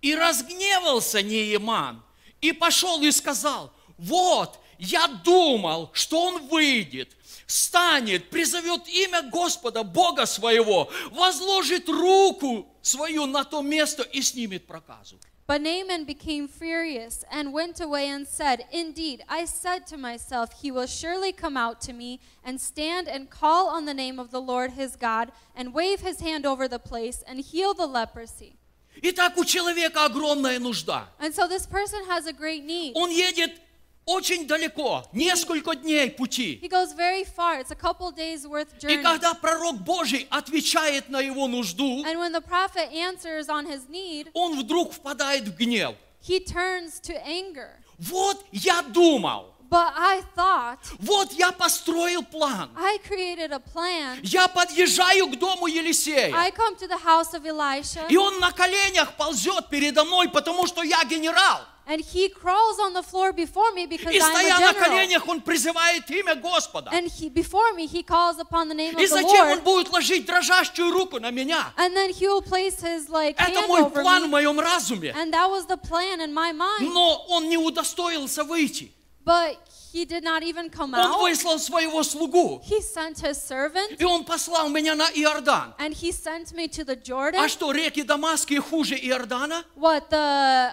И разгневался Нееман, и пошел и сказал, вот, я думал, что он выйдет, станет, призовет имя Господа, Бога своего, возложит руку свою на то место и снимет проказу. But Naaman became furious and went away and said, Indeed, I said to myself, He will surely come out to me and stand and call on the name of the Lord his God and wave his hand over the place and heal the leprosy. Итак, у человека огромная нужда. And so this person has a great need. Он едет очень далеко, несколько дней пути. He goes very far. It's a couple days worth И journey. когда пророк Божий отвечает на его нужду, And when the prophet answers on his need, он вдруг впадает в гнев. he turns to anger. Вот я думал, But I thought, вот я построил план. I created a plan. Я подъезжаю к дому Елисея. I come to the house of Elisha, И он на коленях ползет передо мной, потому что я генерал. and he crawls on the floor before me because И I'm стоя a на general. коленях, он призывает имя Господа. And he, before me, he calls upon the name И of the затем он Lord. будет ложить дрожащую руку на меня. And then he will place his like Это hand мой over план в me. моем разуме. And that was the plan in my mind. Но он не удостоился выйти. But he did not even come Он out. выслал своего слугу. He sent his servant И он послал меня на Иордан. and he sent me to the Jordan. А что, реки Дамасские хуже Иордана? What the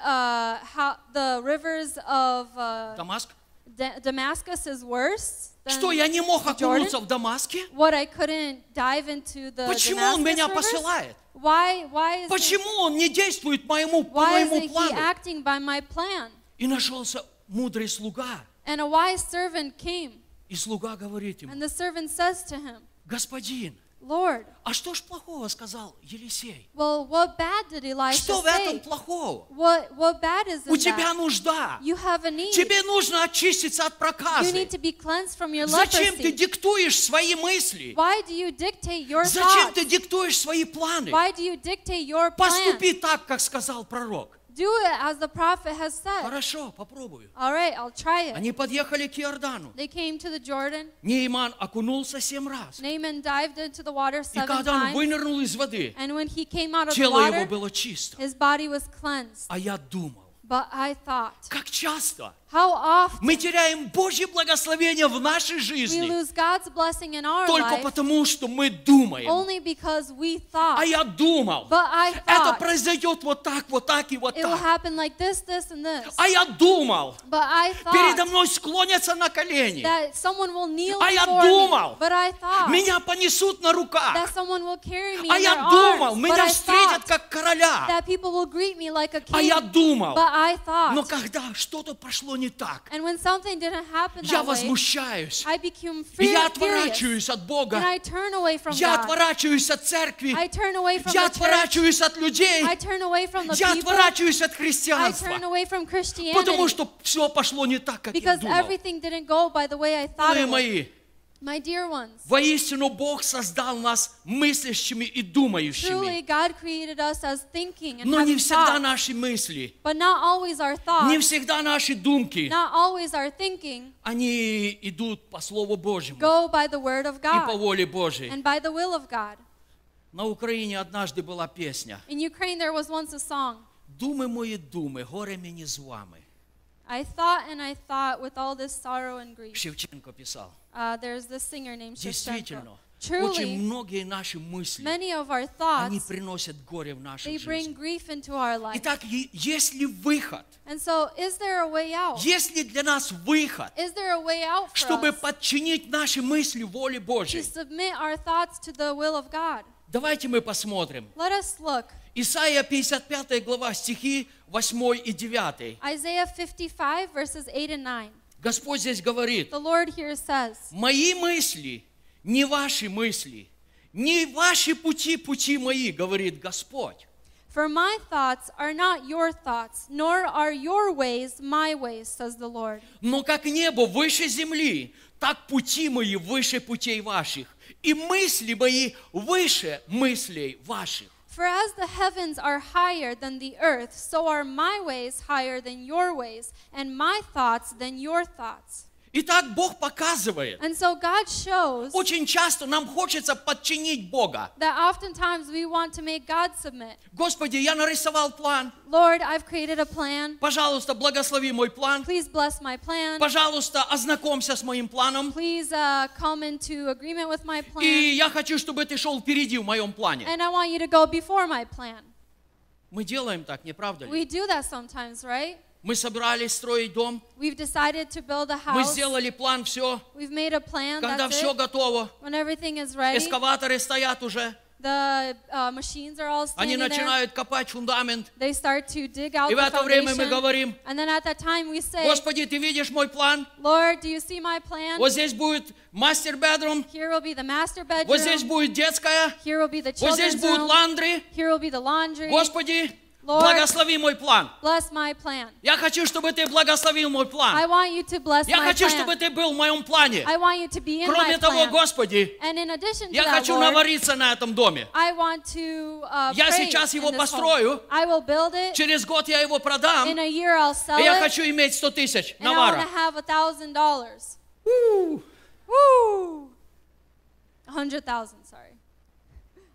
uh, how, the rivers of uh, Дамаск. Da- Damascus is worse Что, я не мог окунуться в Дамаске? What I couldn't dive into the Почему Damascus он меня rivers? посылает? Why why is he, Почему он не действует моему, по why моему isn't he плану? acting by my plan? И нашелся мудрый слуга. And a wise servant came, И слуга говорит ему, and the servant says to him, господин, Lord, а что ж плохого сказал Елисей? well, what bad did Elisha Что в этом плохого? What what bad is У in тебя that? нужда. You have a need. Тебе нужно очиститься от You проказы. need to be cleansed from your Зачем ты leprosy. диктуешь свои мысли? Why do you dictate your Зачем thoughts? ты диктуешь свои планы? Why do you dictate your plan? Поступи так, как сказал пророк. Do it as the prophet has said. Хорошо, попробую. All right, I'll try it. Они подъехали к Иордану. They came to the Jordan. Нейман окунулся семь раз. Naaman dived into the water И seven когда он times. вынырнул из воды, And when he came out of the тело его water, было чисто. his body was cleansed. А я думал, But I thought, как часто how often мы теряем Божье благословение в нашей we жизни lose God's blessing in our только life потому, что мы думаем. only because we А thought. я думал, But I это thought произойдет вот так, вот так и вот it will так. happen like this, this, and this. А я думал, But I передо thought мной склонятся на колени. that someone will kneel А я думал, me. But I thought Меня понесут на руках. that someone will carry me А in я their думал, arms. Меня встретят thought как короля. that people will greet me like a А king. я думал, But I но thought, когда что-то пошло не так, я возмущаюсь. I became И я отворачиваюсь от And Бога. I turn away from Я отворачиваюсь от церкви. Я отворачиваюсь от людей. I turn away from the Я отворачиваюсь от христианства. Потому что все пошло не так, как я думал. everything didn't go by the way I thought Милые it would. мои, My dear ones, воистину Бог создал нас мыслящими и truly думающими. God created us as thinking and Но не having всегда thoughts, наши мысли, but not always our не thoughts, всегда наши думки, not always our thinking они идут по Слову Божьему go by the word of и по God воле Божьей. and by the will of God. На Украине однажды была песня In Ukraine, there was once a song. «Думи мої думи, горе мені з вами». I thought and I thought with all this sorrow and grief. Шевченко писал. Uh, there's this singer named Shevchenko. Действительно, очень Truly, многие наши мысли, many of our они thoughts, приносят горе в нашу they bring жизнь. grief into our life. Итак, е- есть ли выход? And so, is there a way out? Есть ли для нас выход, Is there a way out for чтобы us подчинить наши мысли воле to Божьей? submit our thoughts to the will of God? Давайте мы посмотрим. Let us look. Исайя 55 глава, стихи 8 и 9. Isaiah 55, verses 8 and 9. Господь здесь говорит, The Lord here says, мои мысли, не ваши мысли, не ваши пути, пути мои, говорит Господь. For my thoughts are not your thoughts, nor are your ways my ways, says the Lord. Но как небо выше земли, так пути мои выше путей ваших, и мысли мои выше мыслей ваших. For as the heavens are higher than the earth, so are my ways higher than your ways, and my thoughts than your thoughts. Итак, Бог показывает. And so God shows Очень часто нам хочется подчинить Бога. that oftentimes we want to make God submit. Господи, я нарисовал план. Lord, I've created a plan. Пожалуйста, благослови мой план. Please bless my plan. Пожалуйста, ознакомься с моим планом. Please uh, come into agreement with my plan. И я хочу, чтобы ты шел впереди в моем плане. And I want you to go before my plan. Мы делаем так, не правда ли? We do that sometimes, right? Мы собрались строить дом. We've decided to build a Мы house. сделали план, все. We've made a plan. Когда все it. готово, When everything is ready, эскаваторы стоят уже. the uh, machines are all Они standing there. начинают копать фундамент. They start to dig out И в это время мы говорим, And then at that time we say, Господи, ты видишь мой план? Lord, do you see my plan? Вот здесь будет мастер-бедрум, Here will be the master вот здесь bedroom. будет детская, Here will be the вот здесь children's будет ландри. Here will be the laundry. Господи, Lord, благослови мой план. bless my plan. Я хочу, чтобы ты благословил мой I план. want you to bless Я my хочу, plan. чтобы ты был в моем плане. I want you to be in Кроме my того, plan. Господи, And in addition to я that, хочу Lord, навариться на этом доме. I want to uh, Я сейчас его построю. I will build it. Через год я его продам. In a year, I'll sell И я хочу иметь 100 тысяч and I want навара. to have a thousand dollars. У, Woo! A hundred thousand, sorry.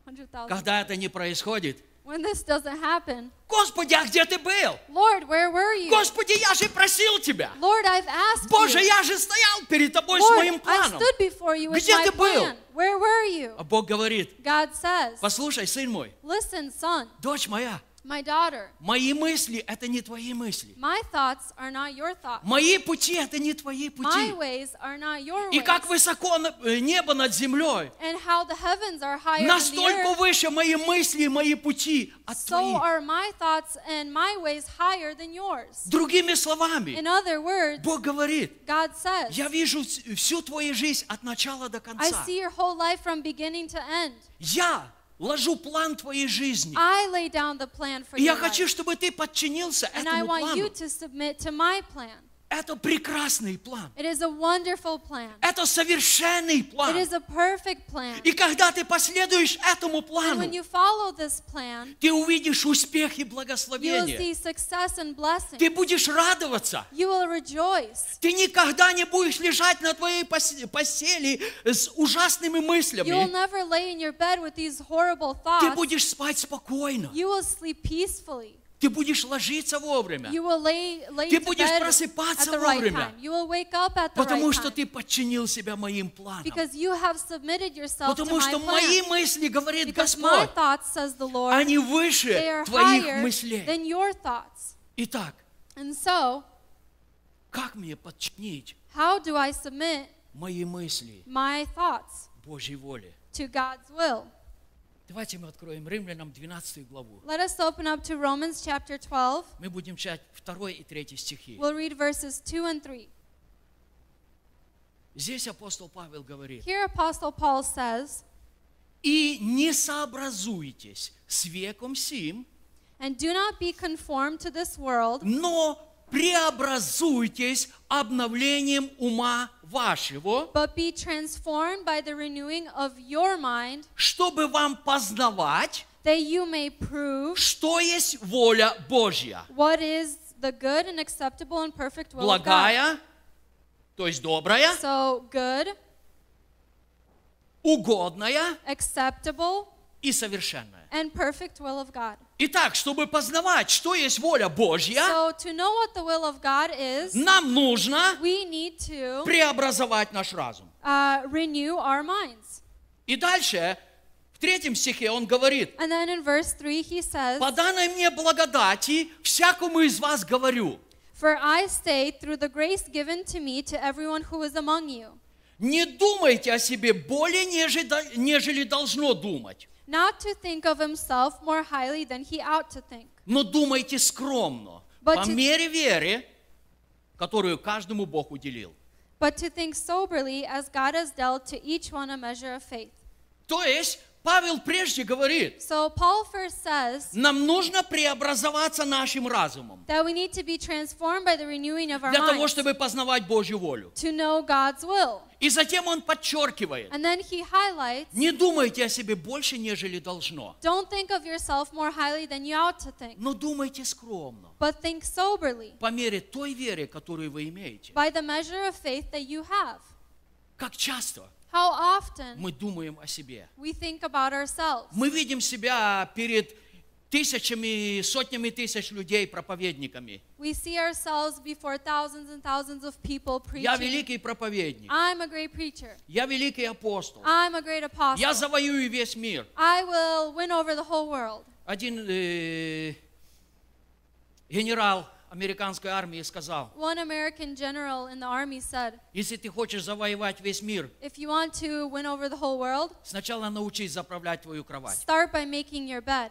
Hundred thousand. Когда это не происходит, When this doesn't happen, Господи, а где ты был? Lord, where were you? Господи, я же просил тебя. Lord, I've asked Боже, you. я же стоял перед тобой с Lord, моим I планом. stood before you with Где my ты был? plan. Where were you? А Бог говорит, God says, послушай, сын мой, Listen, son, дочь моя, my daughter, мои мысли – это не твои мысли. my thoughts are not your thoughts. Мои пути – это не твои My пути. ways are not your И ways. как высоко э, небо над землей, And how the heavens are higher than the настолько earth, выше мои мысли и мои пути от so твоих. are my thoughts and my ways higher than yours. Другими словами, In other words, Бог говорит, God says, я вижу вс- всю твою жизнь от начала до I конца. see your whole life from beginning to end. Я ложу план твоей жизни. I lay down the plan for И я хочу, чтобы ты подчинился And I этому want you плану. to submit to my plan. Это прекрасный план. It is a wonderful plan. Это совершенный It план. is a perfect plan. И когда ты последуешь этому And плану, when you follow this plan, ты увидишь успех и you will благословение. see success and blessing. Ты будешь радоваться. You will rejoice. Ты никогда не будешь лежать на твоей пос- постели с ужасными You will мыслями. never lay in your bed with these horrible Ты thoughts. будешь спать спокойно. You will sleep peacefully. Ты будешь ложиться вовремя. Lay, lay Ты будешь просыпаться right вовремя. the Потому right что ты подчинил себя моим планам. Потому что мои мысли, говорит Господь, Lord, они выше твоих мыслей. Итак, so, как мне подчинить how do I submit мои мысли Божьей воле? to God's will? Давайте мы откроем Римлянам 12 главу. Let us open up to Romans chapter 12. Мы будем читать 2 и 3 стихи. We'll read verses 2 and 3. Здесь апостол Павел говорит, Here, Apostle Paul says, «И не сообразуйтесь с веком сим, And do not be conformed to this world, но преобразуйтесь обновлением ума вашего, but be transformed by the renewing of your mind, чтобы вам познавать, that you may prove что есть воля Божья. what is the good and acceptable and perfect will of God. Благая, то есть добрая, So, good, угодная acceptable, и совершенная. and perfect will of God. Итак, чтобы познавать, что есть воля Божья, So, to know what the will of God is, нам нужно we need to преобразовать наш разум. uh, renew our minds. И дальше, в третьем стихе он говорит, And then in verse 3, he says, по данной мне благодати всякому из вас говорю, For I say, through the grace given to me, to everyone who is among you, не думайте о себе более, нежели, нежели должно думать, not to think of himself more highly than he ought to think, но думайте скромно, But по to- мере веры, которую каждому Бог уделил. but to think soberly as God has dealt to each one a measure of faith. То есть, Павел прежде говорит, So Paul first says нам нужно преобразоваться нашим разумом that we need to be transformed by the renewing of our для того, чтобы познавать Божью волю. to know God's will. И затем он подчеркивает, And then he highlights не думайте о себе больше, нежели должно, don't think of yourself more highly than you ought to think, но думайте скромно, but think soberly по мере той веры, которую вы имеете. by the measure of faith that you have. Как часто How often мы думаем о себе. we think about ourselves. Мы видим себя перед тысячами, сотнями тысяч людей проповедниками. We see ourselves before thousands and thousands of people Я preaching. великий проповедник. I'm a great preacher. Я великий апостол. I'm a great apostle. Я завоюю весь мир. I will win over the whole world. Один э, генерал американской армии сказал, One American general in the army said, если ты хочешь завоевать весь мир, if you want to win over the whole world, сначала научись заправлять твою кровать. start by making your bed.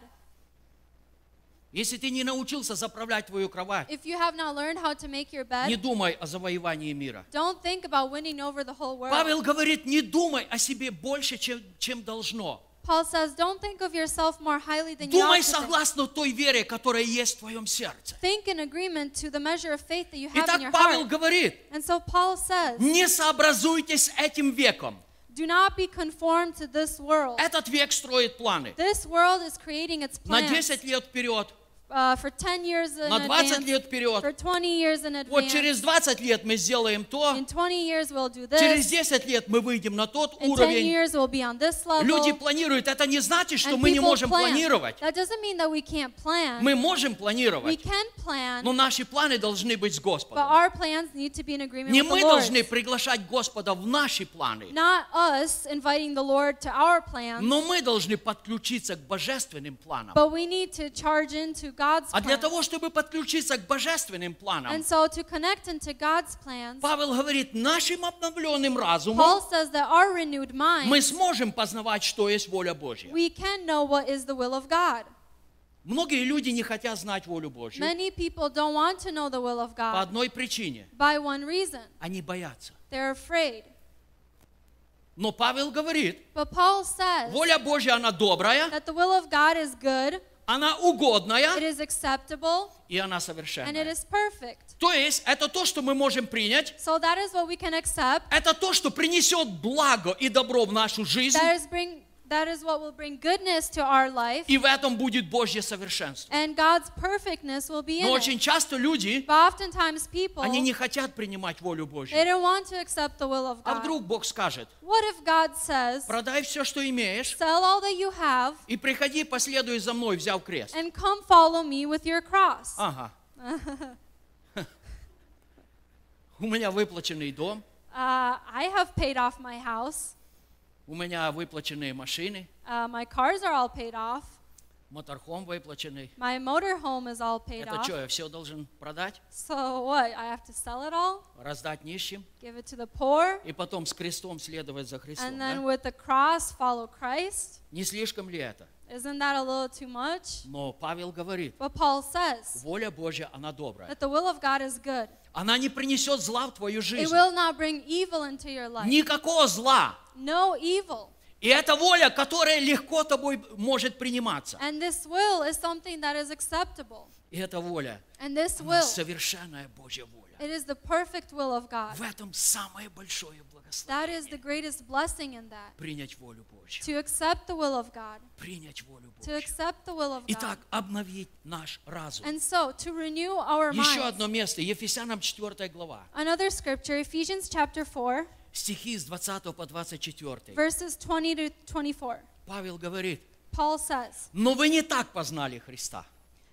Если ты не научился заправлять твою кровать, If you have not learned how to make your не bed, думай о завоевании мира. don't think about winning over the whole world. Павел говорит, не думай о себе больше, чем, чем должно. Paul says, don't think of yourself more highly than you Думай ought to think. согласно той вере, которая есть в твоем сердце. Think in agreement to the measure of faith that you have in Итак, your Павел heart. говорит, And so Paul says, не сообразуйтесь с этим веком. do not be conformed to this world. Этот век строит планы. This world is creating its На plans 10 лет вперед, uh, for 10 years in на 20 advance, лет вперед. for 20 years in Вот advance. через 20 лет мы сделаем то, In 20 years we'll do через this. 10 лет мы выйдем на тот In 10 уровень. years we'll be on this level. Люди планируют. Это не значит, что And мы не можем plan. планировать. That doesn't mean that we can't plan. Мы можем We планировать, can plan, но наши планы должны быть с but Господом. our plans need to be in agreement Не with мы the должны приглашать Господа в наши планы, Not us inviting the Lord to our plans, но мы должны подключиться к божественным планам. but we need to charge into God's А для того, чтобы подключиться к божественным планам, And so to connect into God's plans, Павел говорит, нашим обновленным Paul разумом says that our renewed mind, мы сможем познавать, что есть воля Божья. we can know what is the will of God. Многие люди не хотят знать волю Божью Many people don't want to know the will of по God одной причине. by one reason. Они боятся. They're afraid. Но Павел говорит, But Paul says воля Божья, она добрая, that the will of God is good, она it угодная is acceptable, и она and it совершенная. is perfect. То есть это то, что мы можем принять, So that is what we can accept. это то, что принесет благо и добро в нашу жизнь, That is bring that is what will bring goodness to our life, и в этом будет Божье совершенство. and God's perfectness will be in Но it. очень часто люди, But oftentimes people они не хотят принимать волю they Божью. don't want to accept the will of А God. вдруг Бог скажет, What if God says, продай все, что имеешь, sell all that you have и приходи, последуй за мной, взяв крест. and come follow me with your cross? Ага. У меня выплаченный дом, Uh, I have paid off my house. У меня выплаченные машины, Uh, my cars are all paid off. моторхом выплаченный. My motorhome is all paid Это off. что, я все должен продать, So what? I have to sell it all, раздать нищим, give it to the poor, и потом с крестом следовать за Христом? and then да? with the cross follow Christ? Не слишком ли это? Isn't that a little too much? Но Павел говорит, But Paul says воля Божья, она добрая. that the will of God is good. Она не принесет зла в твою It жизнь. will not bring evil into your life. Никакого зла. No evil. И это воля, которая легко тобой может приниматься. And this will is something that is acceptable. И эта воля, And this will, совершенная Божья воля. it is the perfect will of God. В этом самое большое That is the greatest blessing in that. Принять волю Божью. To accept the will of God. Принять волю To Божью. accept the will of God. Итак, обновить наш разум. And so, to renew our Еще minds. одно место, Ефесянам 4 глава, Another scripture, Ephesians chapter 4, стихи с 20 по 24. verses 20 to 24. Павел говорит, Paul says, но вы не так познали Христа,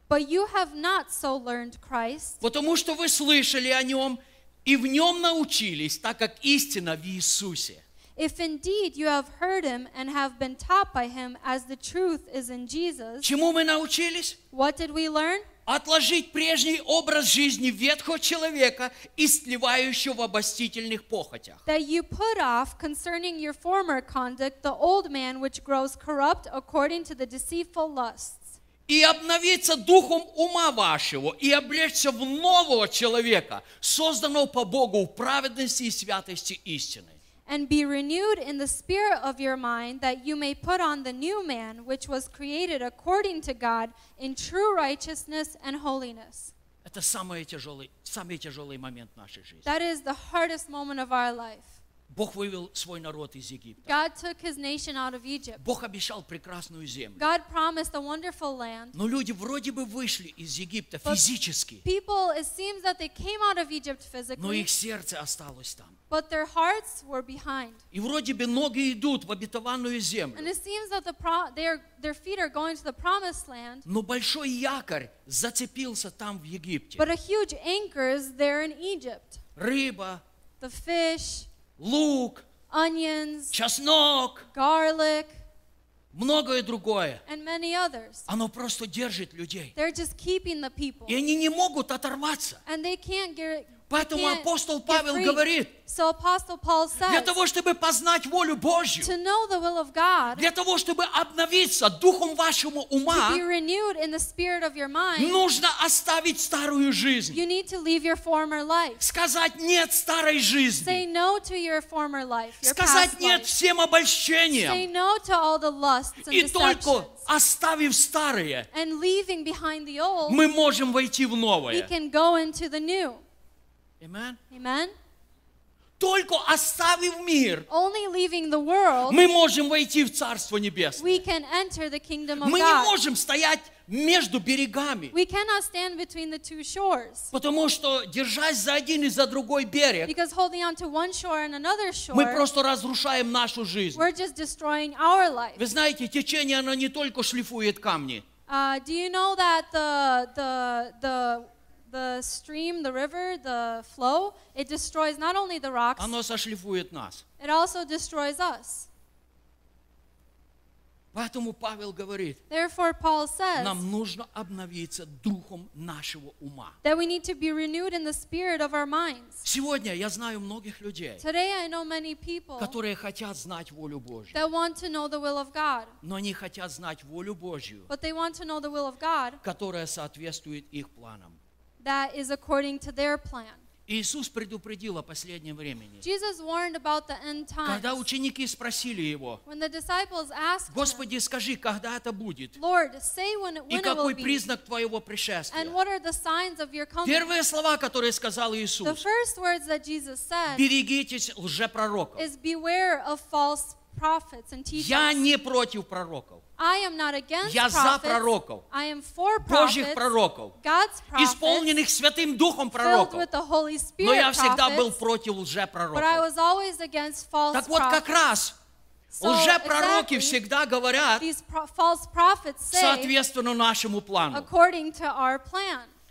But you have not so learned Christ, потому что вы слышали о Нем и в Нем научились, так как истина в Иисусе. if indeed you have heard him and have been taught by him as the truth is in Jesus. Чему мы научились? What did we learn? Отложить прежний образ жизни ветхого человека, истлевающего в обостительных похотях. That you put off concerning your former conduct the old man which grows corrupt according to the deceitful lusts. и обновиться духом ума вашего, и облечься в нового человека, созданного по Богу в праведности и святости истины. And be renewed in the spirit of your mind, that you may put on the new man, which was created according to God in true righteousness and holiness. Это самый тяжелый, самый тяжелый момент нашей жизни. That is the hardest moment of our life. Бог вывел свой народ из Египта. God took his nation out of Egypt. Бог обещал прекрасную землю. God promised a wonderful land. Но люди вроде бы вышли из Египта But физически, People, it seems that they came out of Egypt но их сердце осталось там. but their hearts were behind. И вроде бы ноги идут в обетованную And землю. it seems that the pro- their, their feet are going to the promised land, Но большой якорь зацепился там в Египте. but a huge anchor is there in Egypt. Рыба, The fish, лук, onions, чеснок, garlic, многое другое. and many others. Оно просто держит людей. They're just keeping the people. И они не могут оторваться. And they can't get Поэтому апостол Павел говорит, So Paul для says, того, чтобы познать волю Божью, to know the will of God, для того, чтобы обновиться духом вашего ума, mind, нужно оставить старую жизнь. you need to leave your former life. Сказать нет старой жизни. Say no to your former life, Сказать нет всем Say обольщениям. no to all the lusts and И только оставив the old, мы можем войти в новое. Amen. Amen? Только оставив мир, Only leaving the world, мы можем войти в Царство Небесное. we can enter the kingdom of Мы не God. можем стоять между берегами, We cannot stand between the two shores. потому что, держась за один и за другой берег, Because holding on to one shore and another мы shore, просто разрушаем нашу жизнь. we're just destroying our life. Вы знаете, течение, оно не только шлифует камни, Uh, do you know that the, the, the, the stream, the river, the flow, it destroys not only the rocks, оно сошлифует нас. it also destroys us. Поэтому Павел говорит, Therefore, Paul says нам нужно обновиться духом нашего ума. that we need to be renewed in the spirit of our minds. Сегодня я знаю многих людей, Today, I know many people которые хотят знать волю Божью, that want to know the will of God, но они хотят знать волю Божью, but they want to know the will of God которая соответствует их планам. That is according to their plan. Иисус предупредил о последнем времени. Jesus warned about the end times. Когда ученики спросили Его, When the disciples asked him, Господи, скажи, когда это будет? Lord, say when, it- И when it will какой be, признак Твоего and пришествия? what are the signs of your coming? Первые слова, которые сказал The Иисус, first words that Jesus said берегитесь лжепророков. is beware of false prophets and teachers. Я не против пророков, I am not against Я за пророков. I am for Божьих пророков, God's prophets, исполненных Святым Духом пророков. with the Holy Spirit Но я всегда был против but I лжепророков. was always against false Так вот, как раз So лжепророки exactly, всегда говорят these pro- false prophets say соответственно нашему плану.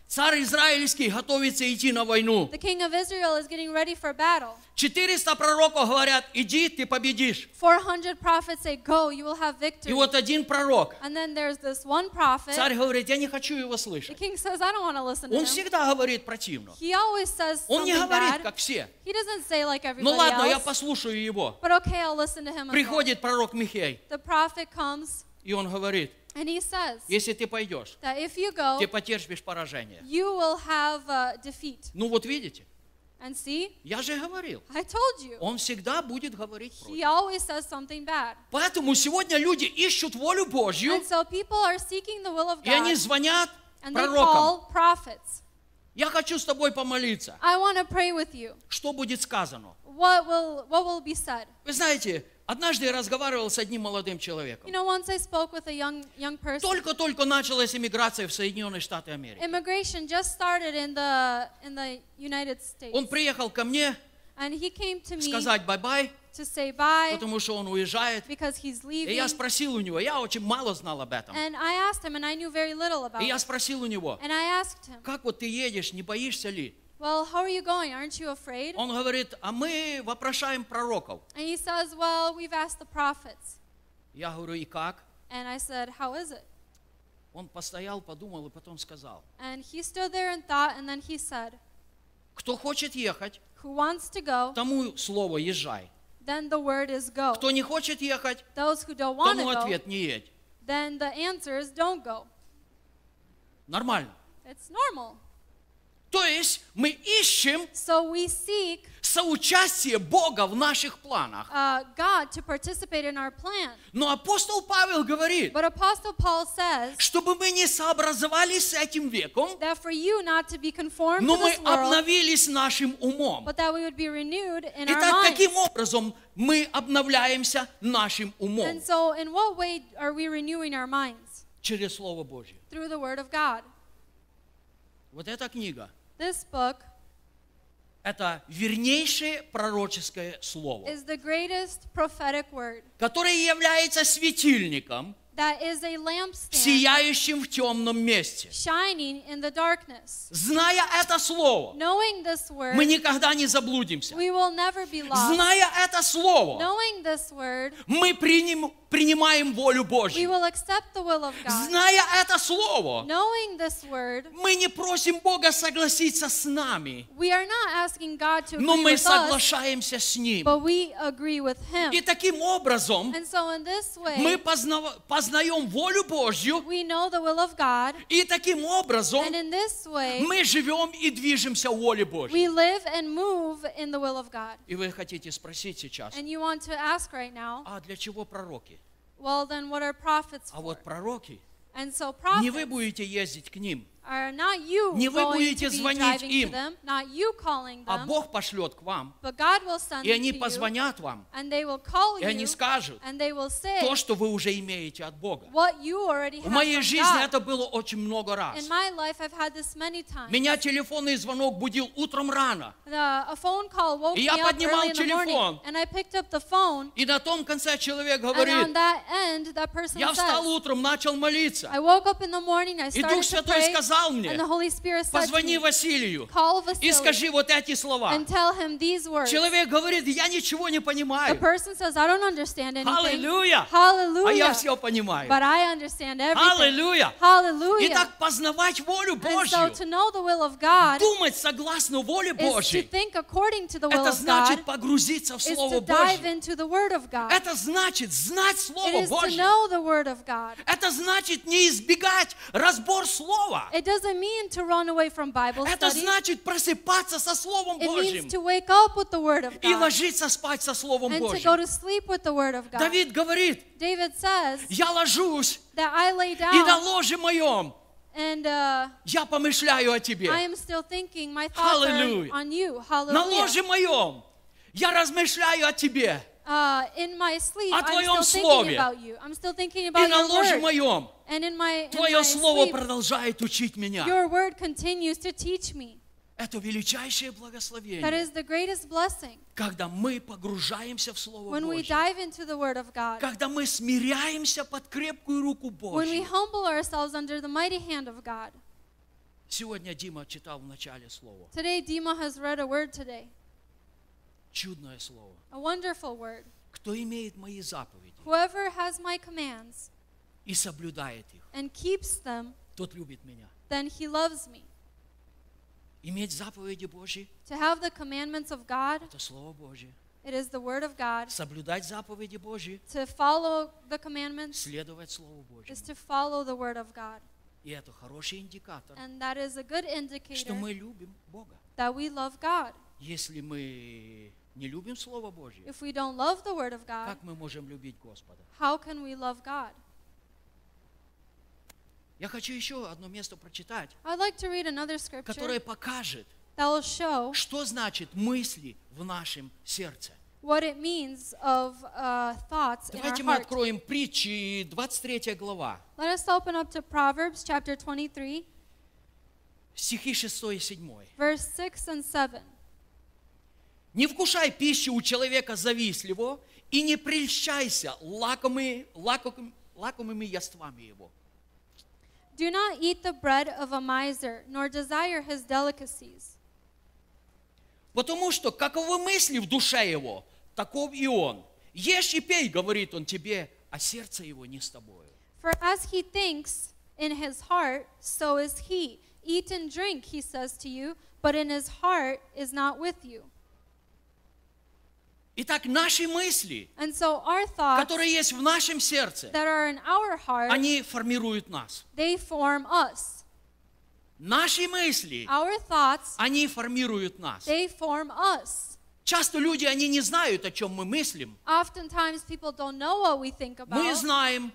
Царь израильский готовится идти на войну. The king of Israel is getting ready for battle. 400 пророков говорят, иди, ты победишь. 400 prophets say, Go, you will have victory. И вот один пророк, And then there's this one prophet. царь говорит, я не хочу его The слышать. king says, I don't want to listen to Он him. всегда говорит противно. He always says Он не говорит, bad. как все. He doesn't say like Ну everybody ладно, я else. послушаю его. But okay, I'll listen to him. well. Приходит пророк Михей, The prophet comes и он говорит, and he says если ты пойдешь, that if you go, ты потерпишь поражение. you will have uh, defeat. Ну вот видите, And see, я же говорил, I told you. он всегда будет говорить He против. always says something bad. Поэтому сегодня люди ищут волю Божью, And so people are seeking the will of и они God звонят and they пророкам. call prophets. Я хочу с тобой помолиться. I want to pray with you. Что будет сказано? What will what will be said? Вы знаете, однажды я разговаривал с одним молодым человеком. You know, once I spoke with a young young person. Только-только началась иммиграция в Соединенные Штаты Америки. Immigration just started in the in the United States. Он приехал ко мне And he came to me сказать bye-bye, to say bye потому что он уезжает. because he's И я спросил у него, я очень мало знал об этом. And I asked him, and I knew very little about И я спросил у него, And I asked him, как вот ты едешь, не боишься ли? Well, how are you going? Aren't you afraid? Он говорит, а мы вопрошаем пророков. And he says, Well, we've asked the prophets. Я говорю, и как? And I said, How is it? Он постоял, подумал и потом сказал, And he stood there and thought, and then he said, кто хочет ехать, Who wants to go, тому слово езжай. then the word is go. Кто не хочет ехать, Those who don't want to тому go, ответ не едь. then the answer is don't go. Нормально. It's normal. То есть мы ищем So we seek соучастие Бога в наших планах. uh, God to participate in our plan. Но апостол Павел говорит, But Apostle Paul says чтобы мы не сообразовались с этим веком, that for you not to be conformed но to мы world, обновились нашим умом. but that we would be renewed in our Итак, minds. каким образом мы обновляемся нашим умом? And so, in what way are we renewing our minds? Через Слово Божье. Through the Word of God. Вот эта книга This book – это вернейшее пророческое слово, is the greatest prophetic word которое является светильником, that is a lampstand сияющим в темном месте. shining in the darkness. Зная это слово, Knowing this word, мы никогда не заблудимся. we will never be lost. Зная это this word, мы приним- принимаем волю we Божью. will accept the will of God. Зная это слово, Knowing this word, мы не просим Бога согласиться с нами, we are not asking God to но agree мы us, соглашаемся с Ним. but we agree with Him. И таким образом And so, in this мы way, познава- познаем волю Божью, we know the will of God, и таким образом and in this way, мы живем и движемся в воле Божьей. we live and move in the will of God. И вы хотите спросить сейчас, And you want to ask right now, а для чего пророки? well, then what are prophets А for? вот пророки, And so не вы prophets будете ездить к ним, are not you Не вы будете звонить им, them, not you calling а them, Бог пошлет к вам, but God will send и them они позвонят вам, and they will call и они you, скажут and they will say то, что вы уже имеете от Бога. what you already В моей жизни God. это было очень много раз. In my life, I've had this many times. Меня телефонный звонок будил утром рано, The, a phone call woke И me я up поднимал early in the телефон. morning, and I picked up the phone, и на том конце человек and on говорит, that end, that person я встал says, утром, начал молиться, I woke up in the morning, I И Дух Святой pray, сказал мне, позвони Василию и скажи вот эти слова. Человек говорит, я ничего не понимаю. Аллилуйя! А я все понимаю. Аллилуйя! Hallelujah. Итак, познавать волю and so Божью, to know the will of God думать согласно воле to Божьей, think according to the will это значит погрузиться в Слово Божье. Это значит знать Слово Божье. Это значит не избегать разбор Слова. It doesn't mean to run away from Bible Это study. значит просыпаться со Словом It Божьим means to wake up with the Word of и God ложиться спать со Словом and to go Божьим. to sleep with the Word of God. Давид говорит, David says я ложусь, that I lay и на down ложе моем and uh, я помышляю о Тебе. I am still thinking my thoughts Hallelujah. are on you. На ложе моем я размышляю о Тебе. Uh, in my sleep, О I'm Твоем still Слове. thinking about you. I'm still thinking И на ложе моем And in my, in Твое my Слово sleep, продолжает учить меня. your word continues to teach me. Это величайшее That благословение, is the greatest blessing когда мы погружаемся в Слово when we Божье. dive into the word of God. Когда мы смиряемся под крепкую руку When we Божью. humble ourselves under the mighty hand of God. Сегодня Дима читал в начале слово. Today, Dima has read a word today, Чудное слово. a wonderful word. Кто имеет мои заповеди Whoever has my commands и соблюдает их, and keeps them, тот любит меня. then he loves me. Иметь заповеди Божьи To have the commandments of God, – это Слово Божье. it is the word of God. Соблюдать заповеди Божьи To follow the commandments – следовать Слову is Божьему. to follow the word of God. И это хороший индикатор, And that is a good что indicator мы любим Бога. that we love God. Если мы не любим Слово Божье, If we don't love the word of God, как мы можем любить Господа? how can we love God? Я хочу еще одно место прочитать, I'd like to read another которое scripture покажет, that will show что значит мысли в нашем сердце. what it means of uh, thoughts in our Давайте мы heart. откроем притчи, 23 глава, Let us open up to Proverbs chapter 23, стихи 6 и 7. verse 6 and 7. Не вкушай пищи у человека завистливого и не прельщайся лакомыми, лаком- лакомыми яствами его. Do not eat the bread of a miser, nor desire his delicacies. Потому что каковы мысли в душе его, таков и он. Ешь и пей, говорит он тебе, а сердце его не с тобою. For as he thinks in his heart, so is he. Eat and drink, he says to you, but in his heart is not with you. Итак, наши мысли, And so thoughts которые есть в нашем сердце, heart, они формируют нас. Наши мысли, thoughts, они формируют нас. Часто люди, они не знают, о чем мы мыслим. Мы знаем,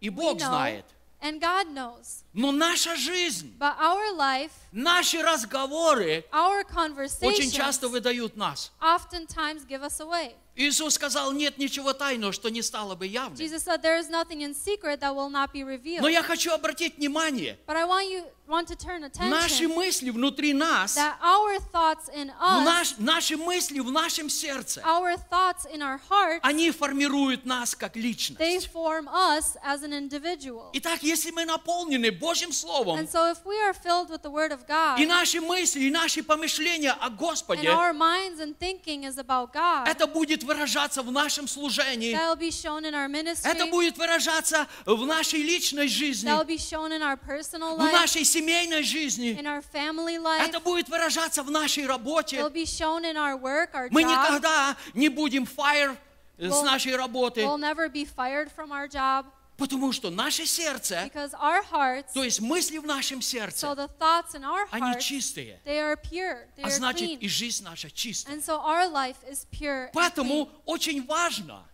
и Бог знает. And God knows. Но наша жизнь, But our life, наши разговоры our очень conversations часто выдают нас. oftentimes give us away. Иисус сказал, нет ничего тайного, что не стало бы явным. Jesus said there is nothing in secret that will not be revealed. Но я хочу обратить внимание, But I want you want to turn наши attention мысли внутри нас, that our thoughts in в us, наш- наши мысли в нашем сердце, our thoughts in our hearts, они формируют нас как they личность. form us as an individual. Итак, если мы наполнены Божьим Словом, And so if we are filled with the Word of God, и наши мысли, и наши помышления о and Господе, our minds and thinking is about God, это будет выражаться в нашем служении, that will be shown in our ministry, это будет выражаться в нашей личной жизни, that will be shown in our personal в life, нашей семейной жизни, in our family life, это будет выражаться в нашей работе. be shown in our work, our Мы job. никогда не будем fire с нашей работы, We'll never be fired from our job потому что наше сердце, hearts, то есть мысли в нашем so сердце, in our они hearts, чистые, they are pure, а значит clean. и жизнь наша чистая. And so our life is pure. and Поэтому очень важно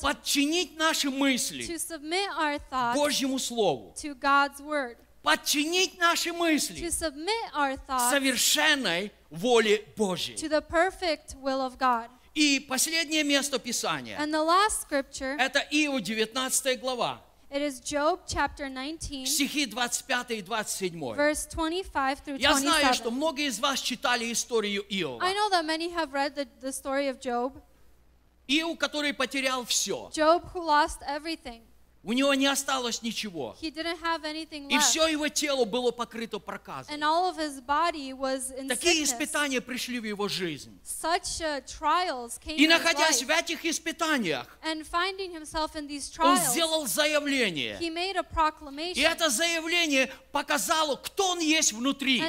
подчинить наши мысли Божьему Слову, to God's word, подчинить наши to мысли submit our thoughts совершенной воле Божьей. to the perfect will of God. И последнее место Писания And the last scripture, – это Иов 19 глава, it is Job chapter 19, стихи 25 и 27. verse 25 through Я знаю, что 27. многие из вас читали историю Иова. I know that many have read the, the story of Job. Иов, который потерял все. Job who lost everything. У него не осталось ничего. И все его тело было покрыто проказом. In Такие испытания пришли в его жизнь. Uh, И находясь в этих испытаниях, он сделал заявление. И это заявление показало, кто он есть внутри.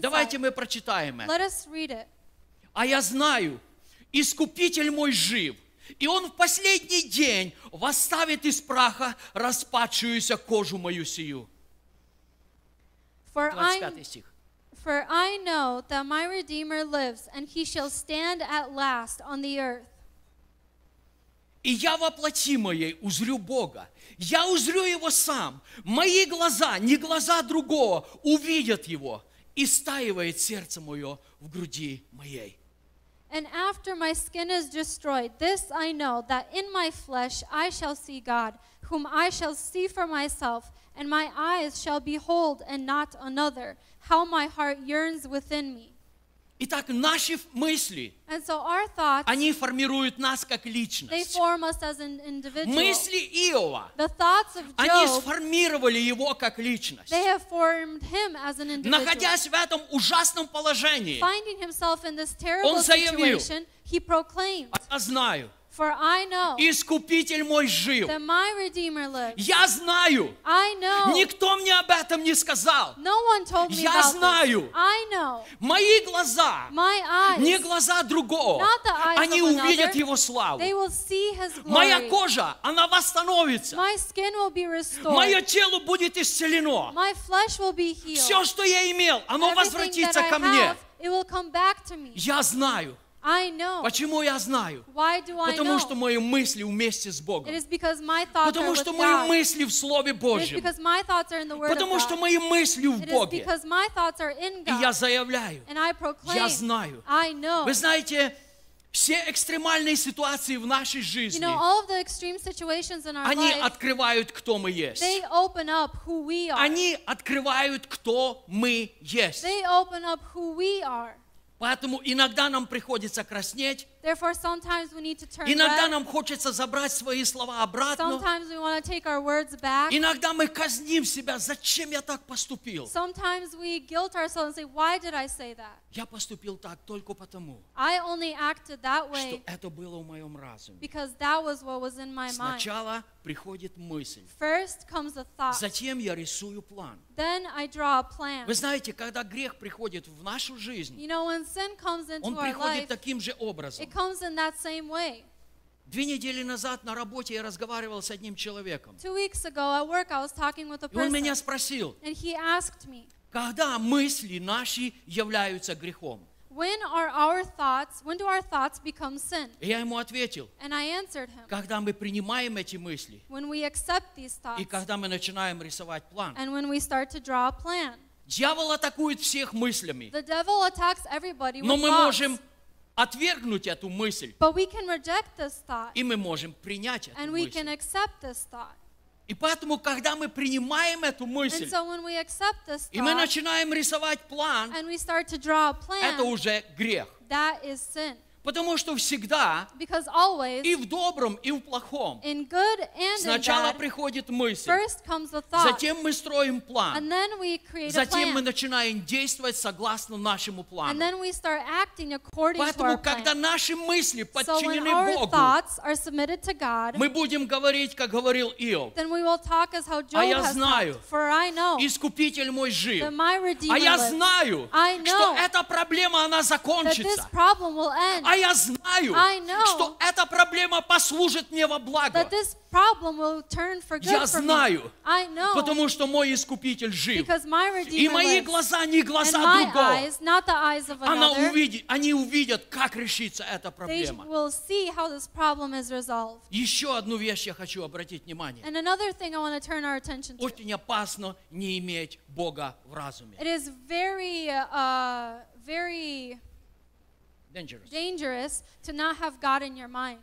Давайте мы прочитаем это. А я знаю, Искупитель мой жив, и он в последний день восставит из праха распадшуюся кожу мою сию. For I, 25 стих. for I know that my Redeemer lives, and he shall stand at last on the earth. И я во плоти моей узрю Бога. Я узрю Его сам. Мои глаза, не глаза другого, увидят Его. И стаивает сердце мое в груди моей. And after my skin is destroyed, this I know that in my flesh I shall see God, whom I shall see for myself, and my eyes shall behold and not another, how my heart yearns within me. Итак, наши мысли, And so our thoughts, они формируют нас как they личность. form us as an individual. Мысли Иова, of они Job, сформировали его как личность. Находясь в этом ужасном положении, Он заявил, я знаю, For I know Искупитель мой жив. that my Redeemer lives. Я знаю, I know. никто мне об этом не сказал. No one told me Я about знаю. this. I know. Мои глаза, My eyes, не глаза другого, Not the eyes они of another. увидят Его славу. they will see His glory. Моя кожа, она восстановится. My skin will be restored. Мое тело будет исцелено. My flesh will be healed. Все, что я имел, оно Everything возвратится ко мне. have, it will come back to me. Я знаю. I know. Почему я знаю? Why do I Потому know? что мои мысли вместе с Богом. It is because my thoughts are Потому что мои God. мысли в Слове Божьем. because my thoughts are in the Word Потому of что God. мои мысли в It is Боге. because my thoughts are in И я God. заявляю, And I proclaim, я знаю. I know. Вы знаете, все экстремальные ситуации в нашей You жизни, know, all of the extreme situations in our они life, открывают, кто мы есть. they open up who we are. Они открывают, кто мы есть. Поэтому иногда нам приходится краснеть, Therefore, sometimes we need to turn иногда нам хочется забрать свои слова обратно, Sometimes we want to take our words back. иногда мы казним себя, зачем я так поступил. Sometimes we guilt ourselves and say, Why did I say that? Я поступил так только потому, I only acted that что way это было в моем разуме. because that was what was in my mind. Сначала приходит мысль, First comes a thought, затем я рисую план. then I draw a plan. Вы знаете, когда грех приходит в нашу жизнь, You know, when sin comes into он our приходит life, таким же образом. It comes in that same way. Две недели назад на работе я разговаривал с одним человеком. Two weeks ago at work, I was talking with a И он person, меня спросил, and he asked me, когда мысли наши являются грехом? When are our thoughts, when do our thoughts become sin? Я ему ответил, And I answered him, когда мы принимаем эти мысли, when we accept these thoughts, и когда мы начинаем рисовать план. and when we start to draw a plan. Дьявол атакует всех мыслями, The devil attacks everybody но with мы thoughts, можем отвергнуть эту мысль, but we can reject this thought, и мы можем принять эту and we can мысль. accept this thought. И поэтому, когда мы принимаем эту And мысль, so when we accept this и мы thought, начинаем рисовать план, and we start to draw a это plan, уже грех. that is sin. Потому что всегда always, и в добром, и в плохом сначала bad, приходит мысль, thought, затем мы строим план, затем мы начинаем действовать согласно нашему плану. Поэтому, когда наши мысли So подчинены our Богу, God, мы будем говорить, как говорил Иов, А я знаю, talked. Искупитель мой жив. А я знаю, что эта проблема, она закончится. А я знаю, что эта проблема послужит мне во благо. Я знаю, Потому что мой Искупитель жив. И мои глаза не глаза другого. Она увидит, они увидят, как решится эта проблема. Еще одну вещь я хочу обратить внимание. Очень опасно не иметь Бога в разуме. It is very, uh, very Dangerous. dangerous to not have God in your mind.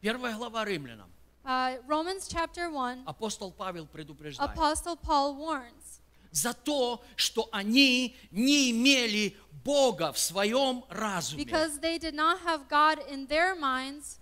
Первая глава Римлянам. Uh, Romans chapter 1, Апостол Павел предупреждает. Apostle Paul warns За то, что они не имели Бога в своем разуме. because they did not have God in their minds,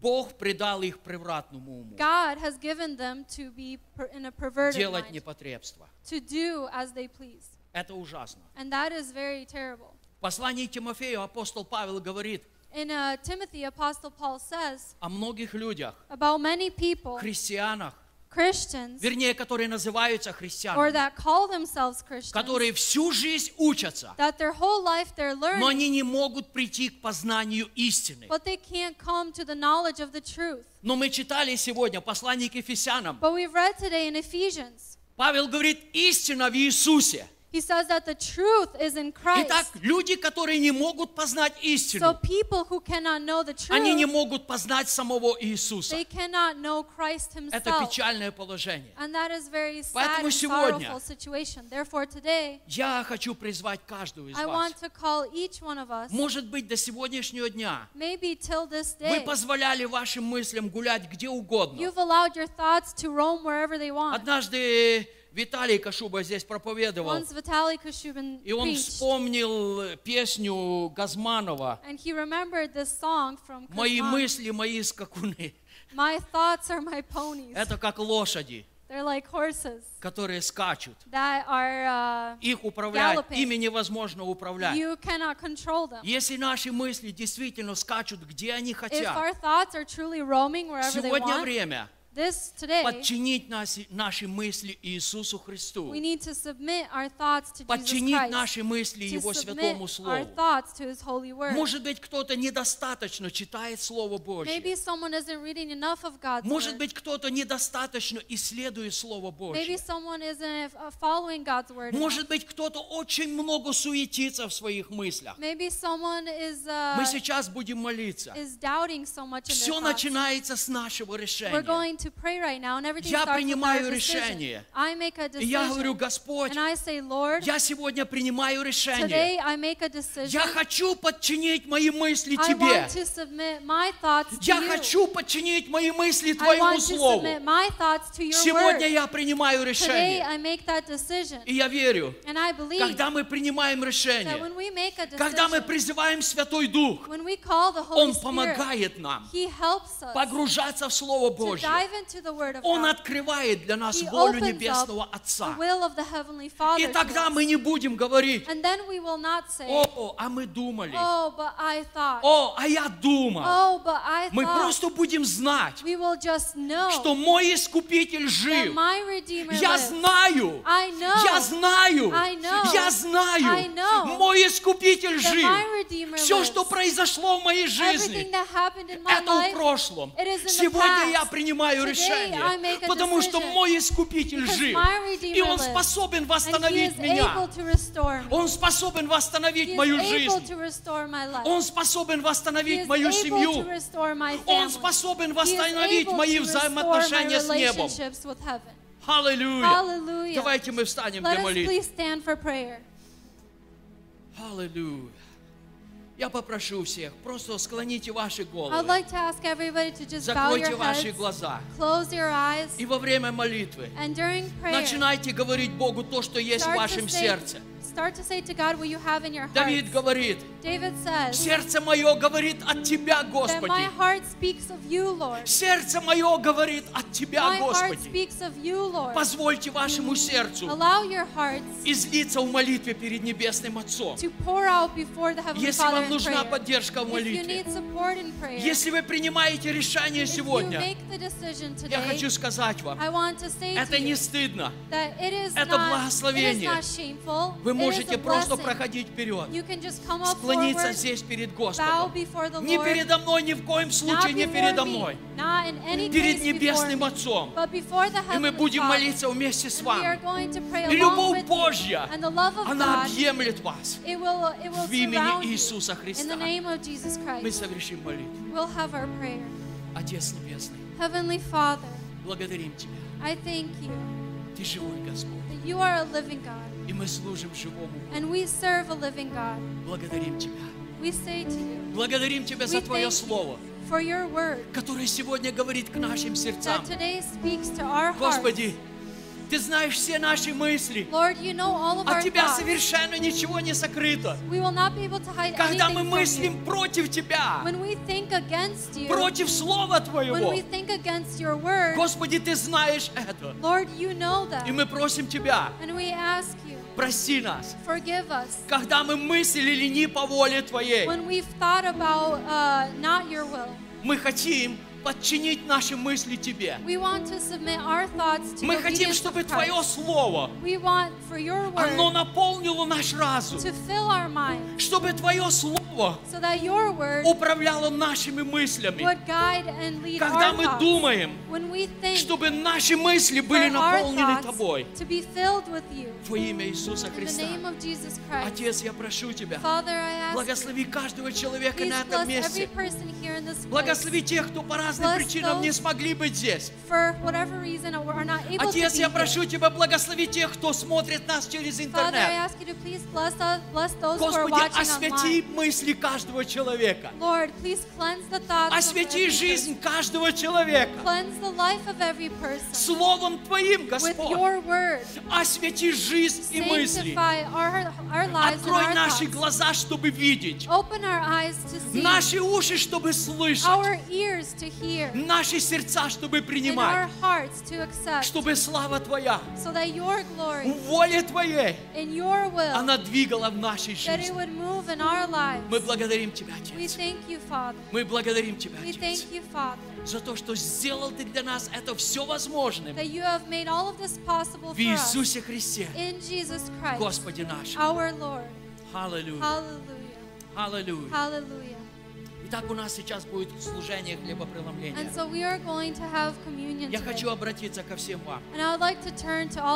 Бог предал их превратному уму. God has given them to be per, in a perverted Делать mind, непотребство. to do as they please. Это ужасно. And that is very terrible. В послании Тимофею апостол Павел говорит In uh, Timothy, Apostle Paul says о многих людях, about many people, христианах, Christians, вернее, которые называются or христианами, that call themselves Christians, которые всю жизнь учатся, that their whole life they're но learning, они не могут прийти к познанию истины. but they can't come to the knowledge of the truth. Но мы читали сегодня послание к Ефесянам. But we've read today in Ephesians, Павел говорит, истина в Иисусе. He says that the truth is in Итак, Christ. люди, которые не могут познать So истину, people who cannot know the они не truth, могут познать самого Иисуса. they cannot know Christ Это himself. печальное положение. And that is very sad Поэтому and сегодня sorrowful situation. Therefore today, Я хочу призвать каждого из I вас. want to call each one of us, Может быть, до сегодняшнего дня maybe till this вы day, позволяли вашим мыслям гулять где угодно. you've allowed your thoughts to roam wherever they want. Однажды Виталий Кашуба здесь проповедовал, и он вспомнил песню Газманова and he remembered this song from «Мои мысли, мои скакуны». My thoughts are my ponies. Это как лошади, They're like horses которые скачут. that are, uh, Их управлять, Galloping. ими невозможно управлять. you cannot control them. Если наши мысли действительно скачут, где они If хотят, our thoughts are truly roaming wherever they сегодня want, время this today, подчинить нас- наши мысли Иисусу Христу. we need to submit our thoughts to Jesus подчинить Christ, наши мысли to Его Святому our Слову. thoughts to His holy word. Может быть, кто-то недостаточно читает Слово Maybe Божье. someone isn't reading enough of God's Может word. быть, кто-то недостаточно исследует Слово Maybe Божье. someone isn't uh, following God's word. Может быть, кто-то очень много суетится в своих мыслях. Maybe someone is uh, Мы сейчас будем молиться. is doubting so much in Все начинается с нашего We're решения. going to pray right now, and everything Я starts принимаю decision. решение. I make a И я говорю, decision, Господь, and I say, Lord, я сегодня принимаю решение. today I make a decision. Я хочу подчинить мои мысли I Тебе. want to submit my thoughts to Я you. хочу подчинить мои мысли I Твоему want to Слову. submit my thoughts to your Сегодня word. я принимаю Today решение. I make that decision, И я верю, and I believe когда мы принимаем that решение, when we make a когда мы decision, призываем Святой Дух, when we call the Holy Он помогает нам He helps us погружаться в Слово to Божье. Он открывает для нас волю Небесного Отца. И тогда мы не будем говорить, о, а мы думали, oh, о, а я думал. oh, Мы просто будем знать, что мой Искупитель жив. Я знаю, я знаю, я знаю, мой Искупитель жив. Все, что произошло в моей жизни, это в прошлом. Сегодня я past. Принимаю решение, потому что мой Искупитель жив. И Он способен восстановить меня. Он способен восстановить мою жизнь. Он способен восстановить мою семью. Он способен восстановить мои взаимоотношения с небом. Аллилуйя. Давайте мы встанем для молитвы. Аллилуйя. Я попрошу всех, просто склоните ваши головы, like закройте ваши heads, глаза. eyes, И во время молитвы prayer, начинайте говорить Богу то, что есть в вашем сердце. Start to say to God what you have in your heart. Давид говорит, David says сердце мое говорит от Тебя, that Господи. my heart speaks of you, Lord. Сердце мое говорит от Тебя, My heart Господи. speaks of you, Lord. Позвольте вашему сердцу Allow your hearts излиться в молитве перед Небесным Отцом. to pour out before the Heavenly Если Father вам нужна prayer. поддержка в If you молитве, need support in prayer, если вы принимаете решение if you сегодня, make the decision я today, хочу сказать вам, I want to say это to не you стыдно. that it is это not, it is благословение. not shameful. Вы можете просто проходить вперед, склониться здесь перед Господом. Не передо мной, ни в коем случае, не передо мной. Перед Небесным Отцом. И мы будем молиться вместе с вами. И любовь. Божья, она объемлет вас. В имени. Иисуса Христа. Мы совершим молитву. Отец Небесный, Heavenly Father, благодарим Тебя. I thank you Ты живой Господь. that you are a living God, И мы служим живому Богу. and we serve a living God. Благодарим Тебя. We say to you, Благодарим Тебя за Твое Слово, for your word которое сегодня говорит к нашим сердцам. that today speaks to our hearts. Господи, Ты знаешь все наши мысли. Lord, you know all of our От Тебя thoughts. совершенно ничего не сокрыто. We will not be able to hide Когда мы from you. мыслим против Тебя, When we think against you, против Слова when Твоего, we think against your word, Господи, Ты знаешь это. Lord, you know И that. мы просим Тебя, And we ask you, прости нас, forgive us когда мы мыслили не по воле Твоей. when we've thought about uh, not your will. Мы хотим подчинить наши мысли Тебе. Мы хотим, чтобы Твое. Слово, оно наполнило наш разум, чтобы Твое Слово управляло нашими мыслями. Когда мы думаем, чтобы наши мысли были наполнены Тобой. Во имя Иисуса Христа. Отец, я прошу Тебя, благослови каждого человека на этом месте. Благослови тех, кто по разным причинам не смогли быть здесь. Отец, я прошу Тебя, благослови тех, кто смотрит нас через интернет. Господи, освети мысли каждого человека. Освети жизнь каждого человека. Cleanse the life of every person Словом Твоим, Господь. Освети жизнь и мысли. Sanctify our, our lives and Открой наши глаза, чтобы видеть. Наши уши, чтобы слышать. Наши сердца, чтобы принимать. accept, Чтобы слава Твоя so glory в воле Твоей will, она двигала в нашей жизни. Мы благодарим Тебя, Отец. you. Мы благодарим Тебя, Отец, you, за то, что сделал Ты для нас это все возможным в Иисусе Христе, Christ, our Lord. Аллилуйя. Hallelujah. Аллилуйя. Итак, у нас сейчас будет служение хлебопреломления. And so we are going to have communion Я хочу обратиться ко всем вам. And I would like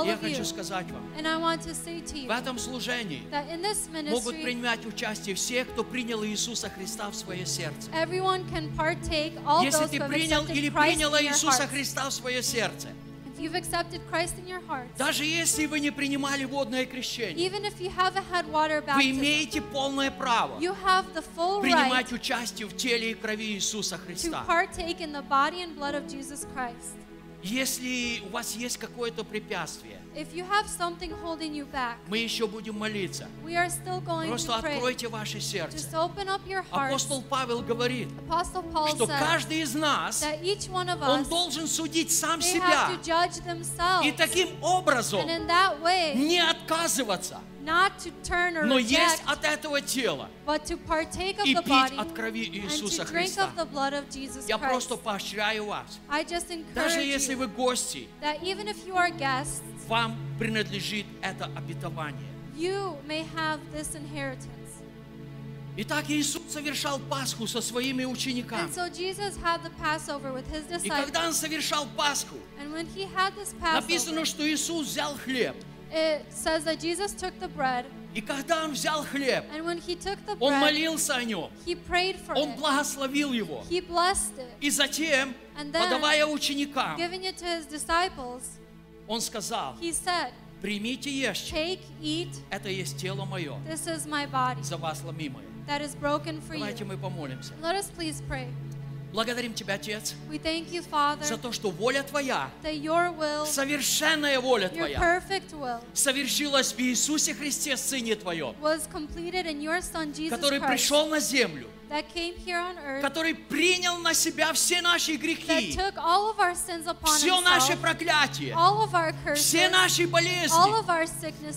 Я хочу сказать вам, you в этом служении this могут ministry, принимать участие все, кто принял Иисуса Христа в свое сердце. Если ты принял или приняла Иисуса. Христа в свое сердце, If you've accepted Christ in your heart, даже если вы не принимали водное крещение, even if you haven't had water вы baptism, имеете полное право you have the full right принимать участие в теле и крови Иисуса to Христа. partake in the body and blood of Jesus Christ. Если у вас есть какое-то препятствие, If you have something holding you back, мы еще будем молиться. we are still going Просто to pray. откройте ваше сердце. Just open up your hearts. Апостол Павел говорит, Apostle Paul что said каждый из нас, that each one of он us, должен судить сам they себя. have to judge themselves. И таким образом and in that way, не отказываться, not to turn or но есть от этого тела but to partake of и the пить от крови Иисуса Христа. of the blood of Jesus Я Christ. просто поощряю вас. Даже если you вы гости, вам принадлежит это обетование. you may have this inheritance. Итак, Иисус совершал Пасху со своими учениками. And so Jesus had the Passover with his И disciples. когда Он совершал Пасху, And when he had this Passover, написано, что Иисус взял хлеб. it says that Jesus took the bread, И когда Он взял хлеб, and when he took the Он bread, молился о нем. he prayed for Он it. благословил его. He blessed it, И затем, And then, подавая ученикам, giving it to his disciples. Он сказал, He said, примите и ешьте. Take, eat, Это есть тело мое, this is my body за вас ломимое. that is broken for Давайте you. мы помолимся. Let us please pray. Благодарим Тебя, Отец, We thank you, Father, за то, что воля Твоя, will, совершенная воля Твоя, will, совершилась в Иисусе Христе, Сыне Твоем, который Christ пришел на землю, that came here on earth, который принял на себя все наши грехи, все our curses, все наши all болезни. of our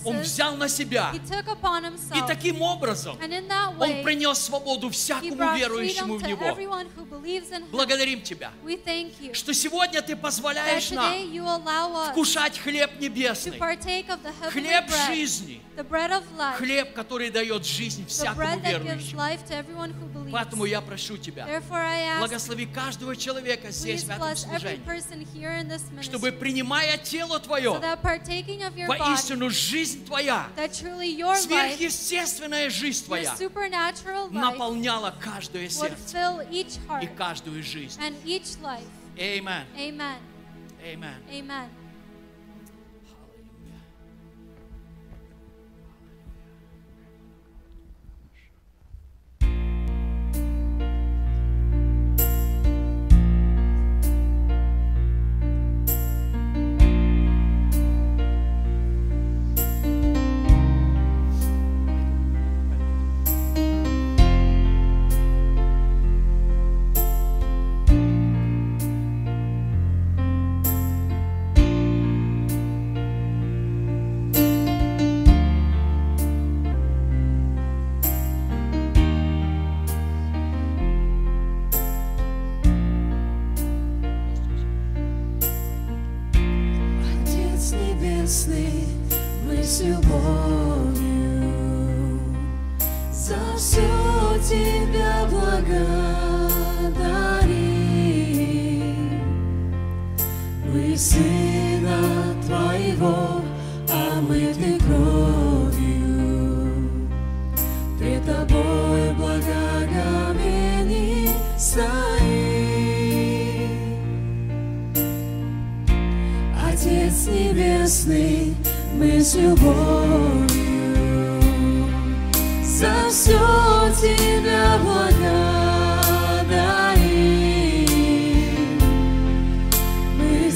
Он взял на себя. He took upon И таким образом And in that Он принес свободу всякому верующему в Него. Благодарим Тебя, We thank you что сегодня Ты позволяешь нам вкушать хлеб небесный, хлеб жизни, the bread of life, хлеб, который дает жизнь всякому верующему. Поэтому я прошу Тебя, благослови каждого человека здесь, в этом служении, чтобы, принимая тело Твое, воистину жизнь Твоя, сверхъестественная жизнь Твоя, наполняла каждое сердце и каждую жизнь. Amen. Amen. Amen. Amen.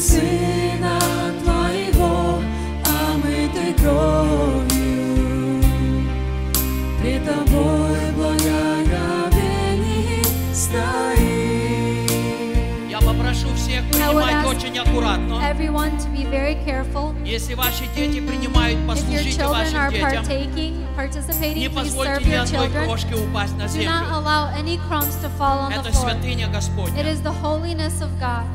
Сына Твоего, омыты кровью, Пред Тобой благоговени стоим. Я попрошу всех принимать очень аккуратно. Everyone to be very careful. Если ваши дети принимают, If your послужите children вашим are детям. partaking, Не позвольте ни одной children. крошки упасть на Do not землю. allow any crumbs to fall on the Это floor. святыня It Господня. is the holiness of God.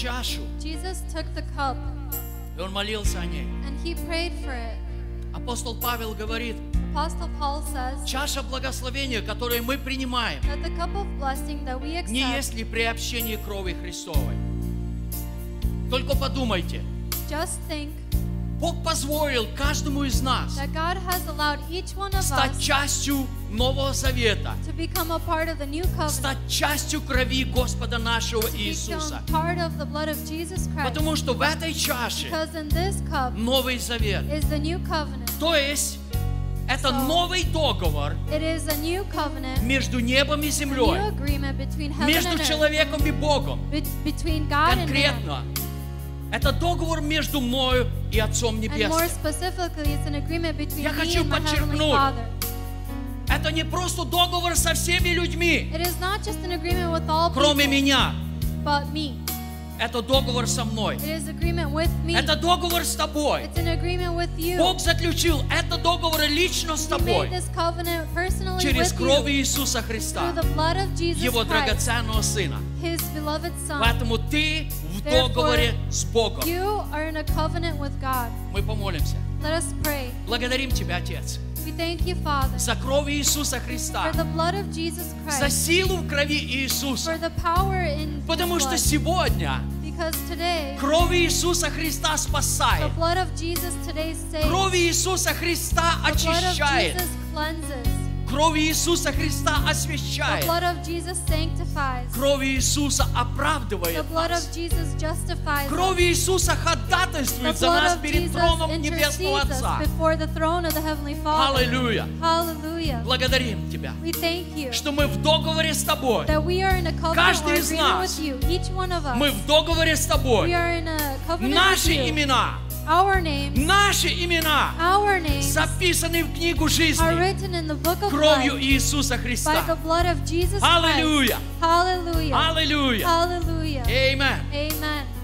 Чашу, Jesus took the cup и Он молился о ней. and he prayed for it. Апостол Павел говорит, Apostle Paul says чаша благословения, которую мы принимаем, that the cup of blessing that we не accept, есть ли приобщение крови Христовой. Только подумайте, just think Бог позволил каждому из нас that God has allowed each one of стать частью Нового Завета, to become a part of the new covenant, стать частью крови Господа нашего to Иисуса. part of the blood of Jesus Christ. Потому что в этой чаше Because in this cup Новый Завет. is the new covenant. То есть это So- новый договор It is a new covenant, между небом и a new землей, agreement between heaven между and earth, человеком и Богом. be- between God and man. Конкретно. Это договор между мною и Отцом Небесным. Я хочу подчеркнуть. Это не просто договор со всеми людьми, It is not just an agreement with all кроме people, меня. but me. Это договор со мной. It is agreement with me. Это договор с тобой. It's an agreement with you. Бог заключил это договор лично с He тобой made this covenant personally через with кровь you Иисуса Христа, through the blood of Jesus Его Christ, драгоценного Сына. His beloved Son. Поэтому ты в Therefore, договоре с Богом. You are in a covenant with God. Мы помолимся. Let us pray. Благодарим Тебя, Отец, We thank you, Father, за кровь Иисуса Христа, for the blood of Jesus за Christ, силу в крови Иисуса. for the power in His Потому что blood. сегодня Because today, кровь Иисуса Христа the спасает. blood of Jesus today saves. Кровь Иисуса Христа The blood of очищает. Jesus cleanses. Кровь Иисуса Христа освящает. Кровь Иисуса оправдывает нас. Кровь Иисуса ходатайствует за нас перед троном Небесного Отца. Аллилуйя. Благодарим Тебя, что мы в договоре с Тобой. Каждый из нас. Мы в договоре с Тобой. Наши имена Our names, наши имена our names записаны в книгу are жизни written in the book of кровью life Иисуса by the Христа. blood of Jesus Christ. Hallelujah. Hallelujah. Аллилуйя. Hallelujah. Amen. Amen. Amen.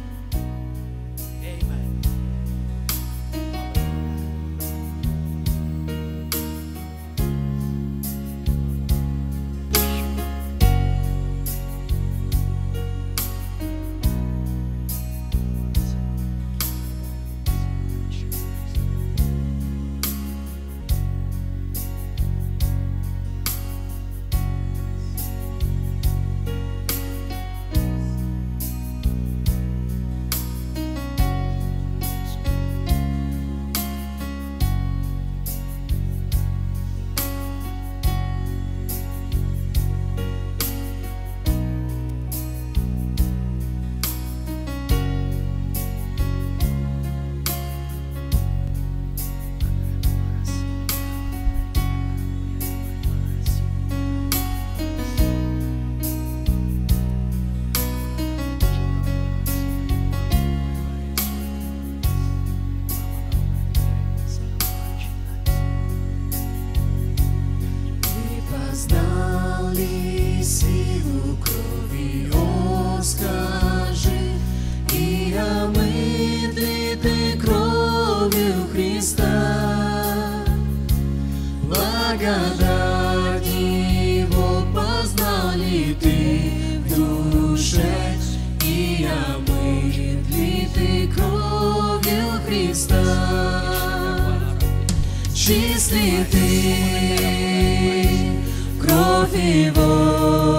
Кровь Его,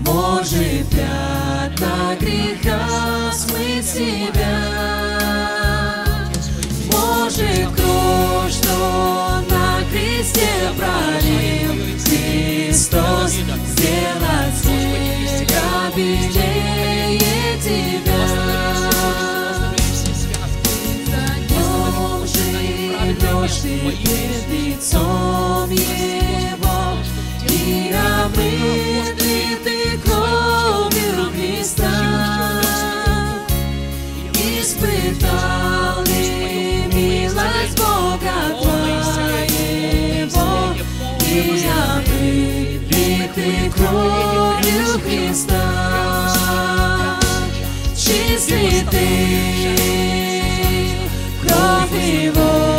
может пятна греха смыть Ты кровь Его,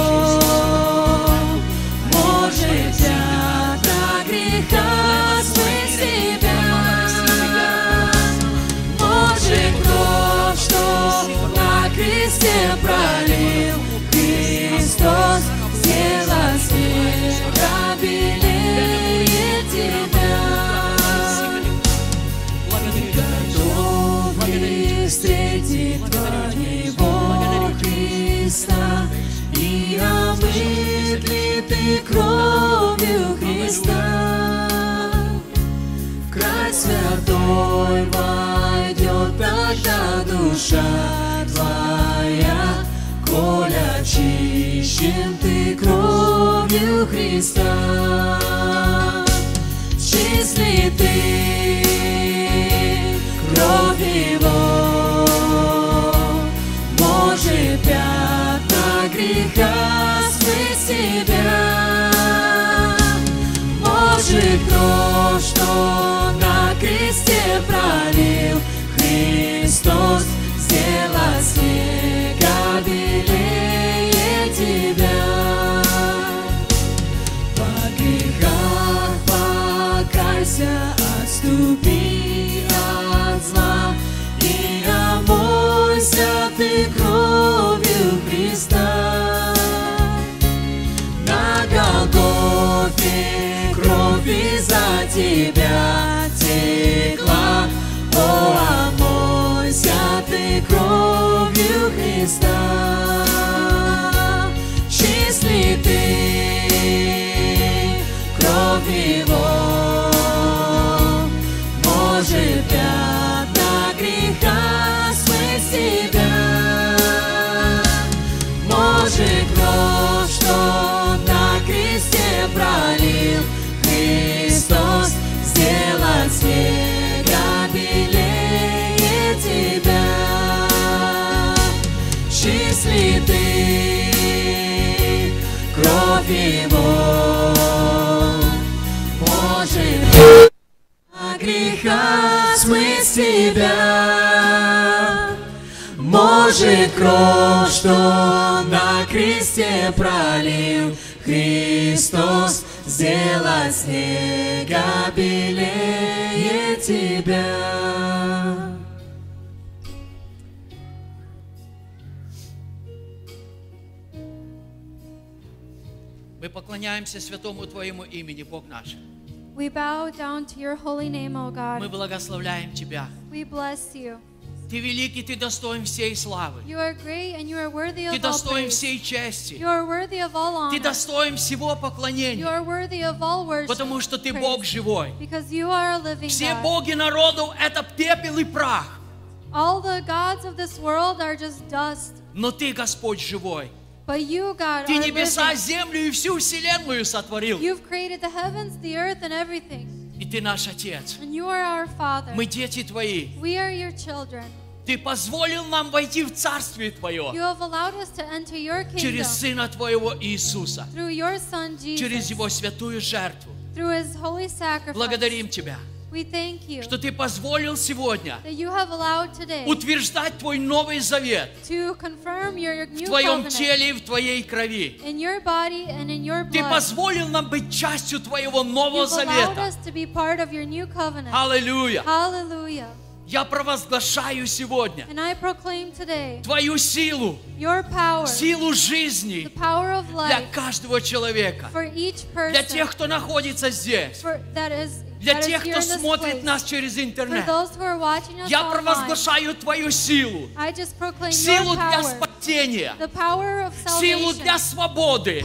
ты кровью Христа? В край святой войдет тогда душа твоя, Коль очищен ты кровью Христа. Числи ты кровь Его, может пятна греха смыть себя. Что на кресте пролил Христос, сделать снега белее тебя. Во грехах покайся, отступи от зла и омойся ты кровью Христа. На Голгофе кровь за тебя текла, о, омойся ты кровью Христа. любимо, Боже, греха смыть тебя. Может, кровь, что на кресте пролил Христос, сделать снега белее тебя. Поклоняемся святому Твоему имени, Бог наш. We bow down to your holy name, O Мы God. благословляем Тебя. We bless you. Ты великий, Ты достоин всей славы. You are great and you are worthy Ты of all достоин praise. всей чести. You are worthy of all Ты honor. достоин всего You поклонения, are worthy of all worship. потому что Ты praise. Бог живой. Because you are a living Все God. боги народов — это пепел и прах. All the gods of this world are just dust. Но Ты, Господь, живой. But you, God, Ты небеса, землю и всю вселенную сотворил. You've created the heavens, the earth, and everything. И Ты наш Отец. And you are our Father. Мы дети Твои. We are your children. Ты позволил нам войти в Царствие Твое You have allowed us to enter your через kingdom Сына Твоего Иисуса, through your Son через Jesus, Его святую жертву. through his holy sacrifice. Благодарим Тебя, что Ты позволил сегодня that you have allowed today утверждать Твой Новый Завет в Твоем теле и в Твоей крови. Ты позволил нам быть частью Твоего Нового Завета. Аллилуйя! Я провозглашаю сегодня And I proclaim today Твою силу, your power, силу the жизни power of для life каждого человека, for each для person тех, кто находится здесь, for, для тех, кто смотрит нас через интернет. Я провозглашаю Твою силу, силу для спасения, силу для свободы,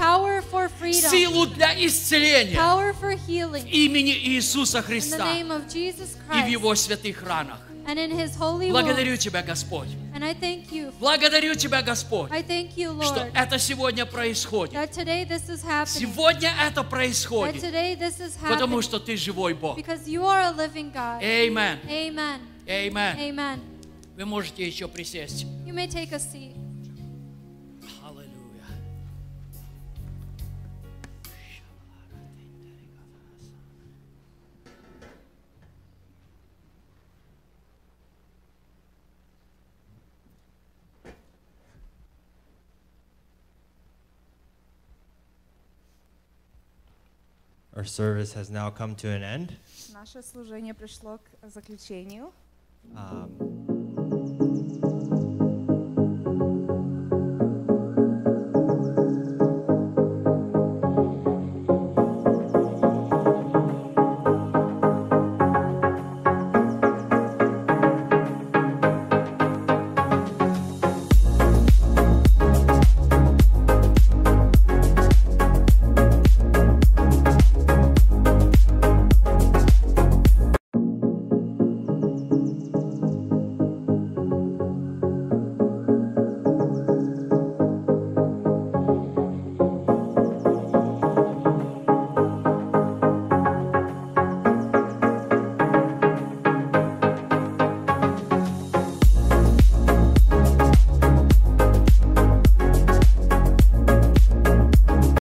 силу для исцеления в имени Иисуса Христа и в Его святых ранах. and in His holy Благодарю will. Тебя, Господь. And I thank you. Благодарю Тебя, Господь, I thank you, что Lord, это сегодня происходит. that today this is happening. Сегодня это That происходит, today this is потому happening. что Ты живой Бог. Because you are a living God. Amen. Amen. Amen. Amen. Вы можете еще присесть. You may take a seat. Our service has now come to an end. Наше служение пришло к заключению. Um,